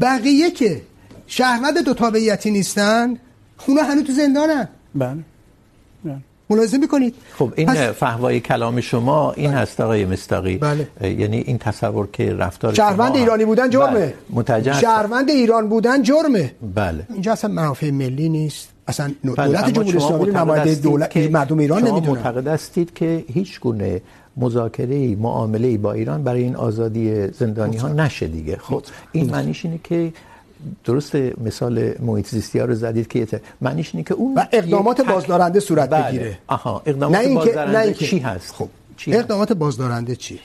C: بقیه که شهروند دو تابعیتی نیستن؟ اونا هنوز تو زندانن.
B: بله. بله.
C: ملاحظه میکنید؟
A: خب این پس... فهوای کلام شما این بله. هست آقای مستاقی
C: بله.
A: یعنی این تصور که رفتار
C: شهروند شما... ایرانی بودن جرمه.
A: بله. متجه
C: شهروند ایران بودن جرمه.
A: بله.
C: اینجا اصلا منافع ملی نیست. اصلا دولت جمهوری اسلامی نماینده دولت مردم ایران نمیدونن.
A: شما معتقد هستید که هیچ گونه مذاکره معامله با ایران برای این آزادی زندانی ها نشه دیگه. خب این معنیش اینه که درست مثال محیط زیستی ها رو زدید که معنیش اینه که اون
C: و اقدامات بازدارنده صورت
A: بله.
C: بگیره.
A: آها اقدامات بازدارنده چی هست؟
C: خب چی اقدامات بازدارنده چی؟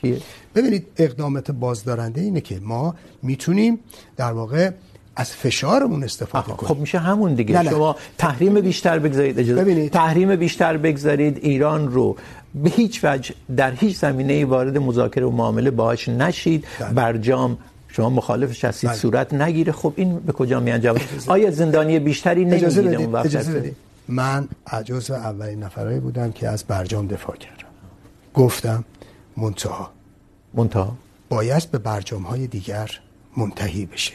C: ببینید اقدامات بازدارنده اینه که ما میتونیم در واقع از فشارمون استفاده کنیم.
A: خب میشه همون دیگه. نه نه. شما تحریم بیشتر بگذارید اجازه ببینید. تحریم بیشتر بگذارید ایران رو به هیچ وجه در هیچ زمینه وارد مذاکره و معامله باهاش نشید. برجام شما مخالفش هستید. صورت نگیره. خب این به کجا میانجامه آیا زندانی بیشتری نمیگیره اون وقت؟
C: اجازه بدید. من جزو اولین نفرایی بودم که از برجام دفاع کردم. گفتم منتها.
A: منتها.
C: باید به برجام های دیگر منتهی بشه.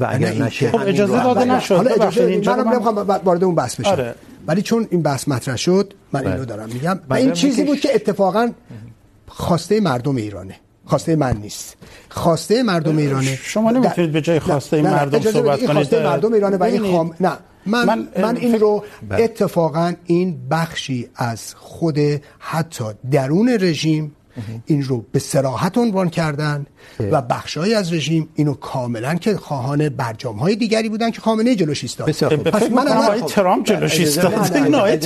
A: و اگر نشه.
B: خب اجازه داده نشد.
C: حالا اجازه اینجا من نمیخوام وارد اون بحث بشم. آره. ولی چون این بحث مطرح شد من اینو دارم میگم. و این چیزی بود که اتفاقا خواسته مردم ایرانه. خواسته من نیست. خواسته مردم ایرانه.
B: شما نمیتونید به جای خواسته نه، مردم
C: نه، صحبت کنید. خواسته مردم ایرانه و این خام نه. من من, من این رو اتفاقا این بخشی از خود حتی درون رژیم این رو به سراحت عنوان کردن. و بخشای از رژیم اینو کاملا که خواهان برجام های دیگری بودن که خامنه جلوش ایستاد.
B: پس من آقای ترامپ جلوش ایستاد. نه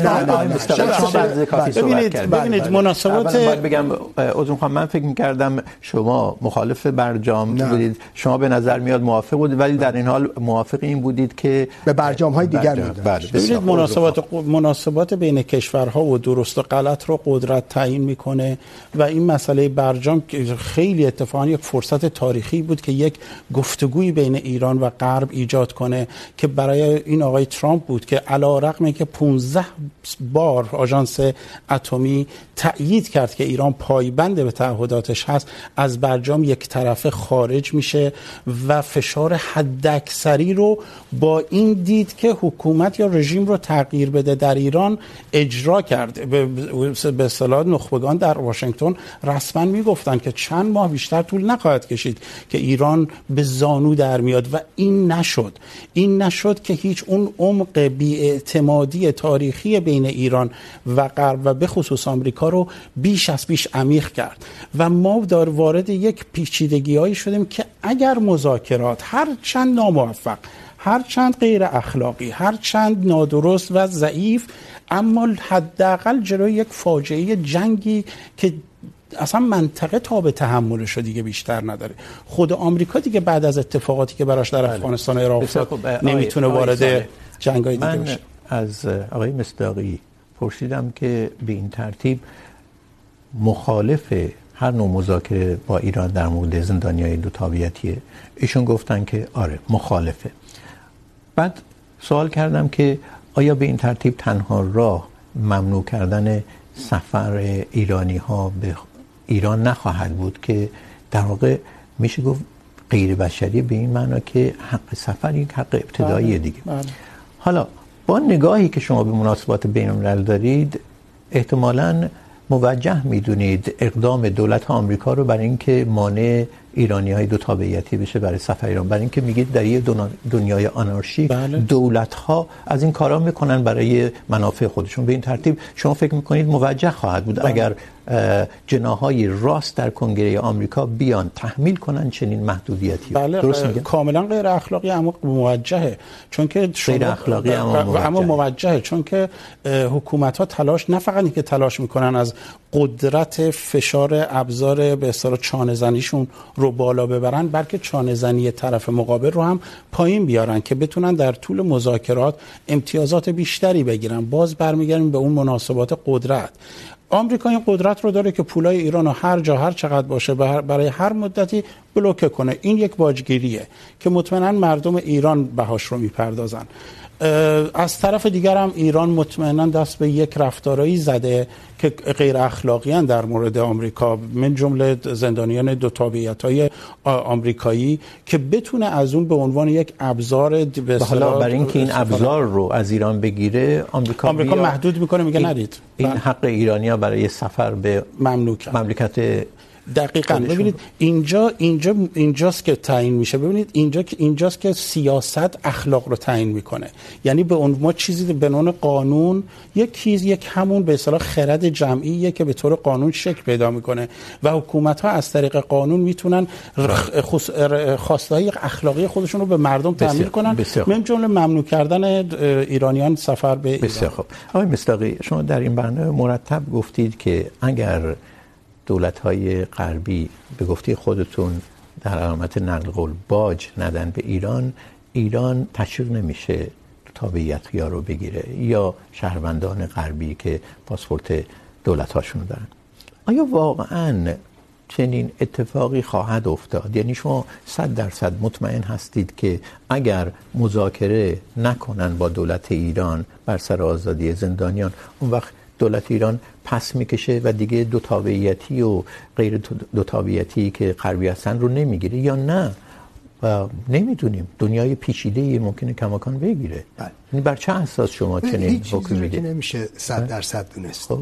B: ببینید ببینید مناسبات
A: بگم عذر میخوام من فکر می‌کردم شما مخالف برجام بودید. شما به نظر میاد موافق بودید ولی در این حال موافق این بودید که
C: به برجام. های دیگر
B: ببینید مناسبات مناسبات بین کشورها و درست و غلط رو قدرت تعیین میکنه و این مسئله برجام خیلی اتفاقا یک فرصت تاریخی بود که یک گفتگوی بین ایران و غرب ایجاد کنه که برای این آقای ترامپ بود که علی رغم اینکه 15 بار آژانس اتمی تأیید کرد که ایران پایبند به تعهداتش هست، از برجام یک طرفه خارج میشه و فشار حداکثری رو با این دید که حکومت یا رژیم رو تغییر بده در ایران اجرا کرد. به اصطلاح نخبگان در واشنگتن رسما میگفتن که چند ماه بیشتر طول نخواهد کشید که ایران به زانو در میاد و این نشد. این نشد که هیچ اون عمق بیاعتمادی تاریخی بین ایران و غرب و به خصوص آمریکا رو بیش از پیش عمیق کرد و ما دار وارد یک پیچیدگیایی شدیم که اگر مذاکرات، هر چند ناموفق، هر چند غیر اخلاقی، هر چند نادرست و ضعیف، اما حداقل جلوی یک فاجعه جنگی که اصلا منطقه تا به تحملش رو دیگه بیشتر نداره. خود آمریکا دیگه بعد از اتفاقاتی که براش در افغانستان و عراق افتاد نمیتونه وارد جنگای دیگه
A: من بشه. از آقای مصداقی پرسیدم که به این ترتیب مخالف هر نوع مذاکره با ایران در مورد زندانیای دو تابعیتیه. ایشون گفتن که آره مخالفه. بعد سوال کردم که آیا به این ترتیب تنها راه ممنوع کردن سفر ایرانی ها به ایران نخواهد بود که در واقع میشه گفت غیر بشری به این معنا که حق سفر یک حق ابتدایی دیگه بله. حالا با نگاهی که شما به مناسبات بین الملل دارید احتمالاً موجه میدونید اقدام دولت آمریکا رو برای اینکه مانع ایرانی های دو تابعیتی بشه برای سفر ایران برای اینکه میگید در یه دنیای آنارشیک بله. دولت ها از این کارا میکنن برای منافع خودشون به این ترتیب شما فکر میکنید موجه خواهد بود بله. اگر جناهای راست در کنگره آمریکا بیان تحمیل کنن چنین محدودیتی
B: بله درست میگم کاملا غیر اخلاقی اما موجهه. چون که
A: غیر اخلاقی اما موجهه
B: اما موجهه. چون که حکومت ها تلاش نه فقط اینکه تلاش میکنن از قدرت فشار ابزار به اصطلاح چانه زنیشون رو بالا ببرن بلکه چانه زنی طرف مقابل رو هم پایین بیارن که بتونن در طول مذاکرات امتیازات بیشتری بگیرن. باز برمیگردیم به اون مناسبات قدرت. آمریکا این قدرت رو داره که پولای ایران رو هر جا، هر چقدر باشه برای هر مدتی بلوکه کنه. این یک باجگیریه که مطمئنا مردم ایران بهاش رو میپردازن. از طرف دیگر هم ایران مطمئنا دست به یک رفتارایی زده که غیر اخلاقی در مورد آمریکا من جمله زندانیان دو تابعیت های آمریکایی که بتونه از اون به عنوان یک ابزار
A: به حالا برای اینکه این ابزار رو از ایران بگیره آمریکا
B: آمریکا محدود میکنه میگه ندید.
A: این حق ایرانیا برای سفر به
B: مملوک
A: مملکت
B: دقیقاً. ببینید اینجا اینجا اینجاست که تعیین میشه. ببینید اینجا که اینجاست که سیاست اخلاق رو تعیین میکنه. یعنی به اون ما چیزی به نوع قانون یک چیز یک همون به اصطلاح خرد جمعیه که به طور قانون شکل پیدا میکنه. و حکومت ها از طریق قانون میتونن خواسته های اخلاقی خودشون رو به مردم تعمیر کنن من جمله ممنوع کردن ایرانیان سفر به ایران.
A: بسیار خوب. آقای مصداقی شما در این برنامه مرتب گفتید که اگر دولت‌های غربی به گفته خودتون در علامت نقل قول باج ندن به ایران ایران تشویق نمیشه تابعیت یا رو بگیره یا شهروندان غربی که پاسپورت دولت‌هاشون دارن. آیا واقعا چنین اتفاقی خواهد افتاد؟ یعنی شما صد درصد مطمئن هستید که اگر مذاکره نکنن با دولت ایران بر سر آزادی زندانیان، اون وقت دولت ایران پس میکشه و دیگه دو تابعیتی و غیر دو تابعیتی که غربی هستن رو نمیگیره یا نه و نمیدونیم. دنیای پیچیده ممکنه کماکان بگیره. یعنی بر چه اساس شما چنین حکم میدید
C: نمیشه 100 درصد دونست.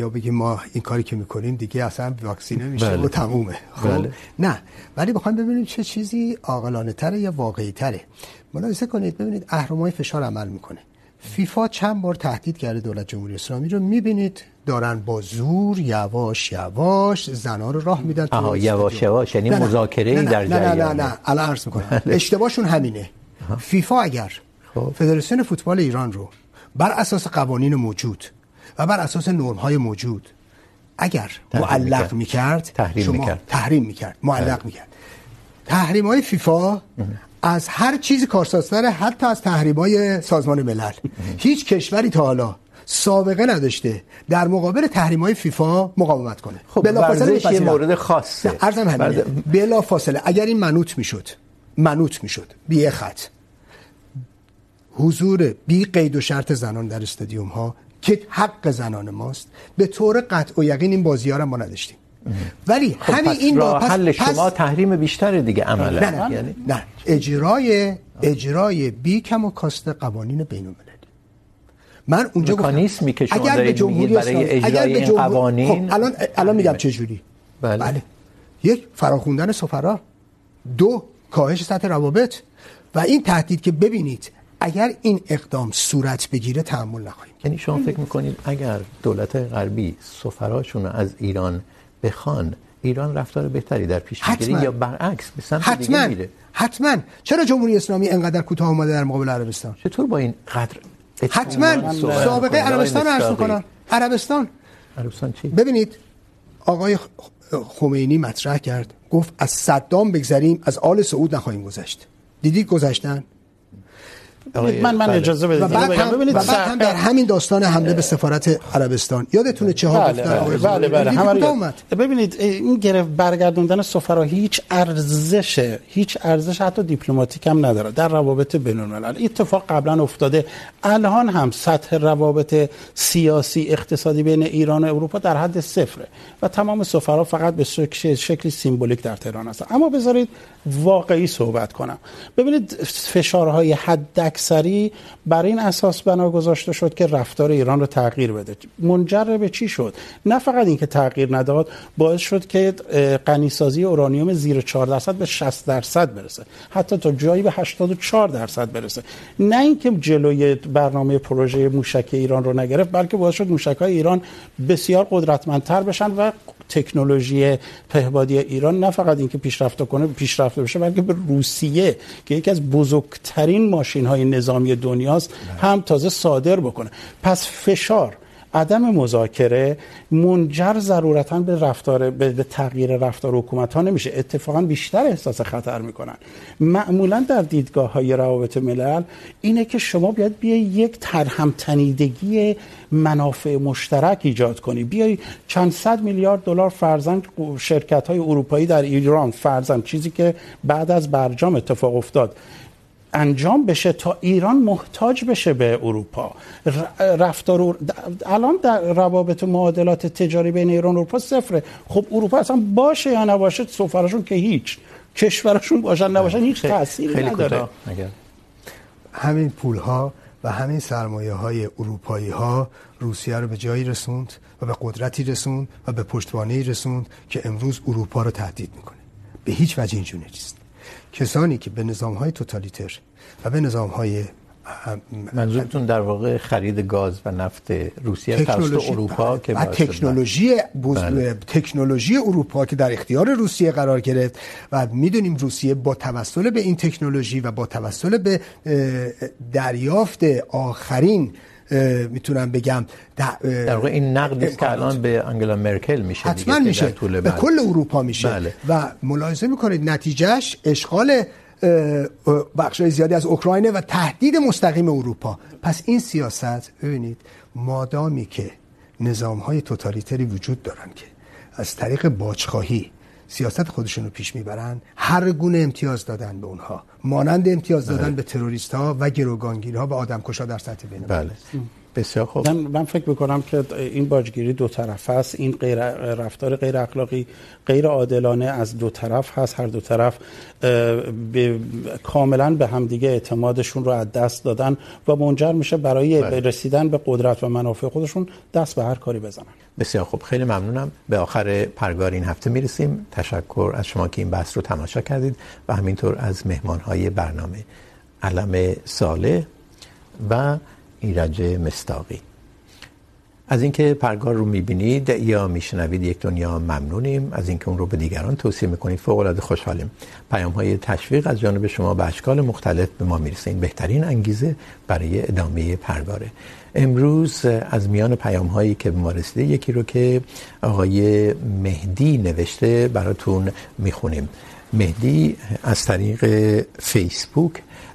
C: یا بگیم ما این کاری که میکنیم دیگه اصلا واکسینه میشه بله. و تمومه. خب؟ بله. نه. ولی بخوایم ببینیم چه چیزی عاقلانه تره یا واقعی تره ملاحظه کنید. ببینید اهرم‌های فشار عمل میکنه. فیفا چند بار تهدید کرده دولت جمهوری اسلامی رو. میبینید دارن با زور یواش یواش زنا رو راه میدن
A: آها یواش یواش یعنی مذاکره در
C: جریان نه نه نه نه. الان عرض میکنم. اشتباهشون همینه. فیفا اگر فدراسیون فوتبال ایران رو بر اساس قوانین موجود و بر اساس نرم های موجود اگر معلق میکرد.
A: تحریم میکرد.
C: تحریم میکرد معلق میکرد. تحریم های فیفا از هر چیزی کارسازتره حتی از تحریم‌های سازمان ملل. هیچ کشوری تا حالا سابقه نداشته در مقابل تحریم‌های فیفا مقاومت کنه.
A: خب ورزش یه مورد خاصه.
C: عرضم همینه. بلا فاصله. اگر این منوط میشد منوط میشد بی خط. حضور بی قید و شرط زنان در استادیوم ها که حق زنان ماست به طور قطع و یقین این بازی‌ها را ما نداشتیم. ولی
A: همین این راه حل شما تحریم بیشتر دیگه عملا
C: نه نه, یعنی؟ نه اجرای اجرای بی کم و کاست قوانین بین المللی. من اونجا
A: مکانیزمی که شما دارید میگید برای اجرای این قوانین
C: خب الان الان میگم چه جوری بله. بله. یک فراخوندن سفرا. دو کاهش سطح روابط. و این تهدید که ببینید اگر این اقدام صورت بگیره تحمل نخواهیم
A: یعنی شما فکر میکنید اگر دولت غربی سفراشون از ایران بخوان ایران رفتار بهتری در پیش میگیره یا برعکس به سمت
C: حتما. دیگه میره. حتما. چرا جمهوری اسلامی انقدر کوتاه اومده در مقابل عربستان؟
A: چطور با این قدر
C: حتما. سابقه عربستان رو عرض میکنم. عربستان.
A: عربستان چی؟
C: ببینید آقای خمینی مطرح کرد. گفت از صدام بگذریم از آل سعود نخواهیم گذشت. دیدید گذشتن؟
B: من من اجازه بدید.
C: و بعد هم ببینید بعد هم در همین داستان حمله به سفارت عربستان. یادتونه چه ها
B: بله بله بله ببینید این گرفت برگردوندن سفرا هیچ ارزش هیچ ارزش حتی دیپلماتیک هم نداره. در روابط بین الملل. اتفاق قبلا افتاده. الان هم سطح روابط سیاسی اقتصادی بین ایران و اروپا در حد صفره. و تمام سفرا فقط به شکل شکلی سیمبولیک در تهران هستن. اما بذارید واقعی صحبت کنم. ببینید فشارهای حد اکثری بر این اساس بنا گذاشته شد که رفتار ایران رو تغییر بده. منجر به چی شد؟ نه فقط اینکه تغییر نداد، باعث شد که غنیسازی اورانیوم زیر 4 درصد به 60 درصد برسه. حتی تا جایی به 84 درصد برسه. نه اینکه جلوی برنامه پروژه موشک ایران رو نگرفت، بلکه باعث شد موشک‌های ایران بسیار قدرتمندتر بشن و تکنولوژی پهبادی ایران نه فقط اینکه پیشرفت کنه پیشرفت بشه بلکه به روسیه که یکی از بزرگترین ماشین های نظامی دنیاست هم تازه صادر بکنه. پس فشار عدم مذاکره منجر ضرورتا به رفتار، به تغییر رفتار حکومت ها نمیشه. اتفاقا بیشتر احساس خطر میکنن. معمولا در دیدگاه های روابط ملل اینه که شما بیاد بیای یک ترهم تنیدگی منافع مشترک ایجاد کنی. بیای چند صد میلیارد دلار فرزن شرکت های اروپایی در ایران فرزن چیزی که بعد از برجام اتفاق افتاد انجام بشه تا ایران محتاج بشه به اروپا. رفتار الان در روابط معادلات تجاری بین ایران و اروپا صفره. خب اروپا اصلا باشه یا نباشه سفرشون که هیچ. کشورشون باشن نباشن هیچ تأثیری نداره.
C: همین پول ها و همین سرمایه های اروپایی ها روسیه رو به جایی رسوند و به قدرتی رسوند و به پشتوانه رسوند که امروز اروپا رو تهدید میکنه. به هیچ وجه اینجوری نیست. کسانی که به نظام های توتالیتر و به نظام های
A: منظورتون در واقع خرید گاز و نفت روسیه توسط اروپا که
C: و تکنولوژی تکنولوژی اروپا که در اختیار روسیه قرار گرفت و میدونیم روسیه با توسل به این تکنولوژی و با توسل به دریافت آخرین میتونم بگم.
A: در واقع این نقدی که الان به انگلا مرکل میشه
C: حتما میشه. به کل اروپا میشه. بله. و ملاحظه میکنید نتیجهش اشغال بخشای زیادی از اوکراین و تهدید مستقیم اروپا. پس این سیاست ببینید مادامی که نظام های توتالیتری وجود دارن که از طریق باجخواهی سیاست خودشون رو پیش میبرن هر گونه امتیاز دادن به اونها مانند امتیاز دادن بله. به تروریست ها و گروگانگیر ها و آدمکشا در سطح بین
A: بله. بسیار خوب.
B: من, من فکر میکنم که این باجگیری دو طرف است این غیر رفتار غیر اخلاقی غیر عادلانه از دو طرف هست. هر دو طرف به کاملا به همدیگه اعتمادشون رو از دست دادن و منجر میشه برای بله. رسیدن به قدرت و منافع خودشون دست به هر کاری بزنن.
A: بسیار خوب. خیلی ممنونم. به آخر پرگار این هفته میرسیم. تشکر از شما که این بحث رو تماشا کردید و همینطور از مهمانهای برنامه. علم صالح و ایرج مستاقی. از اینکه پرگار رو میبینید، یا میشنوید یک دنیا ممنونیم. از اینکه اون رو به دیگران توصیه میکنید فوق العاده خوشحالیم. پیام های تشویق از جانب شما به اشکال مختلف به ما میرسه. این بهترین انگیزه برای ادامه پرگاره. امروز از میان پیام هایی که به ما رسیده، یکی رو که آقای مهدی نوشته، براتون میخونیم. مهدی از طریق فیسبوک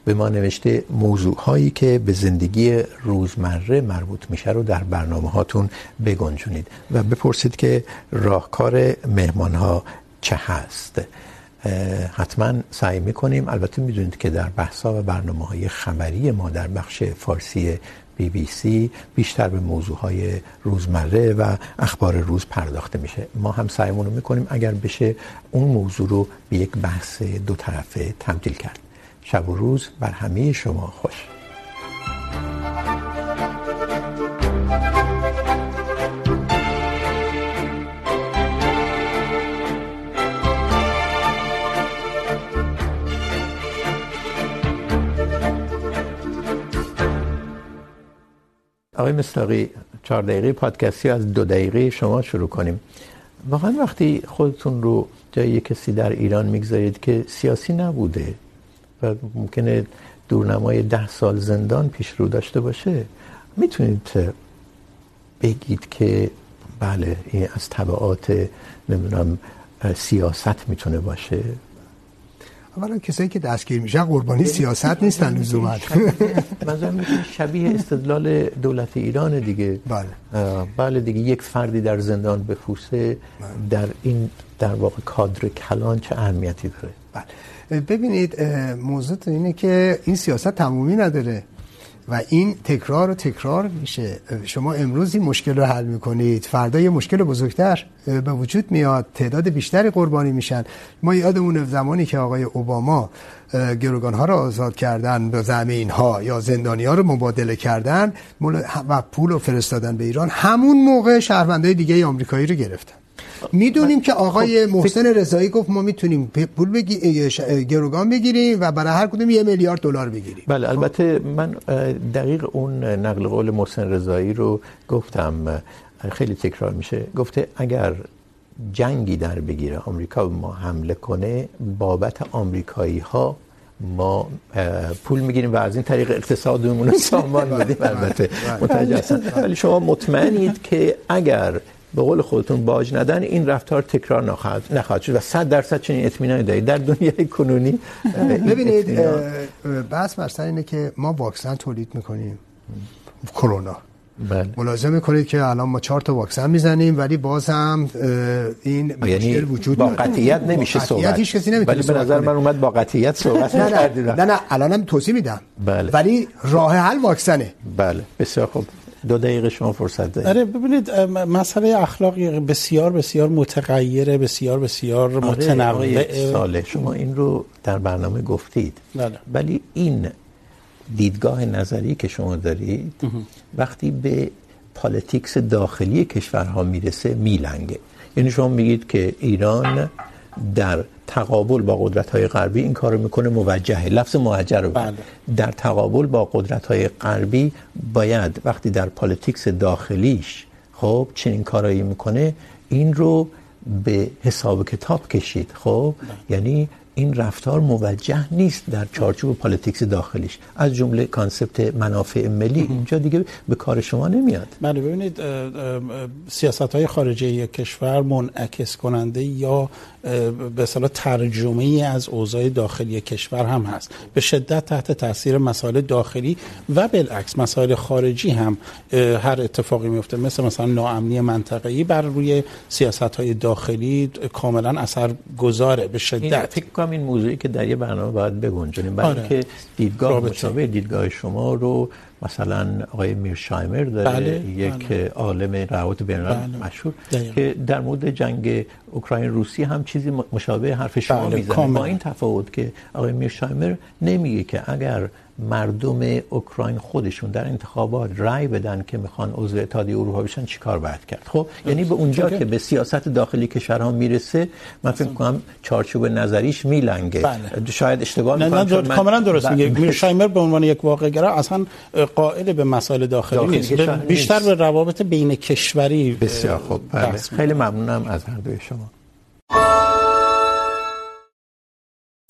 A: به ما نوشته موضوع هایی که به زندگی روزمره مربوط میشه رو در برنامه هاتون بگنجونید و بپرسید که راهکار مهمان ها چه هست. حتما سعی میکنیم. البته میدونید که در بحث ها و برنامه های خبری ما در بخش فارسی بی بی سی بیشتر به موضوع های روزمره و اخبار روز پرداخته میشه. ما هم سعیمون رو میکنیم اگر بشه اون موضوع رو به یک بحث دو طرفه تبدیل کرد. شب و روز بر همه شما خوش. آقای مستاقی چهار دقیقه پادکستی از دو دقیقه شما شروع کنیم. واقعا وقتی خودتون رو جای کسی در ایران میگذارید که سیاسی نبوده و ممکنه دورنمای ده سال زندان پیش رو داشته باشه. میتونید بگید که بله، این از طبعات، نمیدونم، سیاست میتونه باشه.
C: اولا کسایی که دستگیر میشن قربانی سیاست نیستن لزوما.
A: منظورم اینه شبیه [laughs] استدلال دولت ایران دیگه.
C: بله.
A: بله دیگه یک فردی در زندان بفوسه در این در واقع کادر کلان چه اهمیتی داره؟
C: بله. ببینید موضوع اینه که این سیاست تمومی نداره. و این تکرار و تکرار میشه. شما امروز این مشکل رو حل میکنید. فردا یه مشکل بزرگتر به وجود میاد. تعداد بیشتری قربانی میشن. ما یادمون زمانی که آقای اوباما گروگان ها رو آزاد کردن، به زمین ها یا زندانی ها رو مبادله کردن و پول رو فرستادن به ایران، همون موقع شهروندهای دیگه آمریکایی رو گرفتن. میدونیم که آقای محسن رضایی گفت ما میتونیم پول بگی... گروگان بگیریم و برای هر کدوم یه میلیارد دلار بگیریم.
A: بله البته من دقیق اون نقل قول محسن رضایی رو گفتم. خیلی تکرار میشه. گفته اگر جنگی در بگیره آمریکا به ما حمله کنه بابت آمریکایی ها ما پول میگیریم و از این طریق اقتصادمون رو [laughs] سامان میدیم البته متوجه هستم. ولی شما مطمئنید که اگر به قول خودتون باج ندن این رفتار تکرار نخواهد نخواهد شد و 100 درصد چنین اطمینانی دارید. در دنیای کنونی [laughs]
C: ببینید بحث مثلا اینه که ما واکسن تولید میکنیم. کرونا. بله. ملاحظه میکنید که الان ما چهار تا واکسن میزنیم ولی باز هم این
A: مشکل وجود با قطعیت نمیشه صحبت
C: قطعیت هیچ کسی نمیتونه
A: ولی به نظر من اومد با قطعیت صحبت
C: نه نه نه, نه الانم توضیح میدم. بله. ولی راه حل واکسنه.
A: بله. بسیار خوب. دو دقیقه شما فرصت دارید.
B: آره ببینید مسئله اخلاقی بسیار بسیار متغیره بسیار بسیار متنوع.
A: ساله شما این رو در برنامه گفتید.
B: بله.
A: ولی این دیدگاه نظری که شما دارید وقتی به پالیتیکس داخلی کشورها میرسه میلنگه. یعنی شما میگید که ایران در تقابل با قدرت های غربی این کارو میکنه موجهه لفظ موجه رو بله. در تقابل با قدرت های غربی باید وقتی در پالیتیکس داخلیش خب چنین کارایی میکنه این رو به حساب کتاب کشید خب بله. یعنی این رفتار موجه نیست در چارچوب پالیتیکس داخلیش. از جمله کانسپت منافع ملی اینجا دیگه به کار شما نمیاد.
B: بله ببینید سیاست های خارجی یک کشور منعکس کننده یا به اصطلاح ترجمه ای از اوضاع داخلی کشور هم هست. به شدت تحت تاثیر مسائل داخلی و بالعکس مسائل خارجی هم هر اتفاقی میفته مثل مثلا ناامنی منطقه‌ای بر روی سیاست های داخلی کاملا اثر گذاره به شدت.
A: فکر کنم این موضوعی که در یه برنامه باید بگنجونیم. برای که دیدگاه مشابه دیدگاه شما رو مثلا آقای میرشایمر داره بله، یک بله. عالم روابط بین الملل مشهور دایم. که در مورد جنگ اوکراین روسی هم چیزی مشابه حرف شما بله، میزنه. با این تفاوت که آقای میرشایمر نمیگه که اگر مردم اوکراین خودشون در انتخابات رای بدن که میخوان عضو اتحادیه اروپا بشن چیکار باید کرد. خب یعنی به اونجا که به سیاست داخلی کشورها میرسه من فکر کنم چارچوب نظریش میلنگه. بله. شاید اشتباه
B: میکنم نه نه کاملا درست میگه. میرشایمر به عنوان یک واقع‌گرا اصلا قائل به مسائل داخلی, داخلی نیست. بیشتر به روابط بین کشوری
A: بسیار خوب. بله. خیلی ممنونم از هر دوی شما.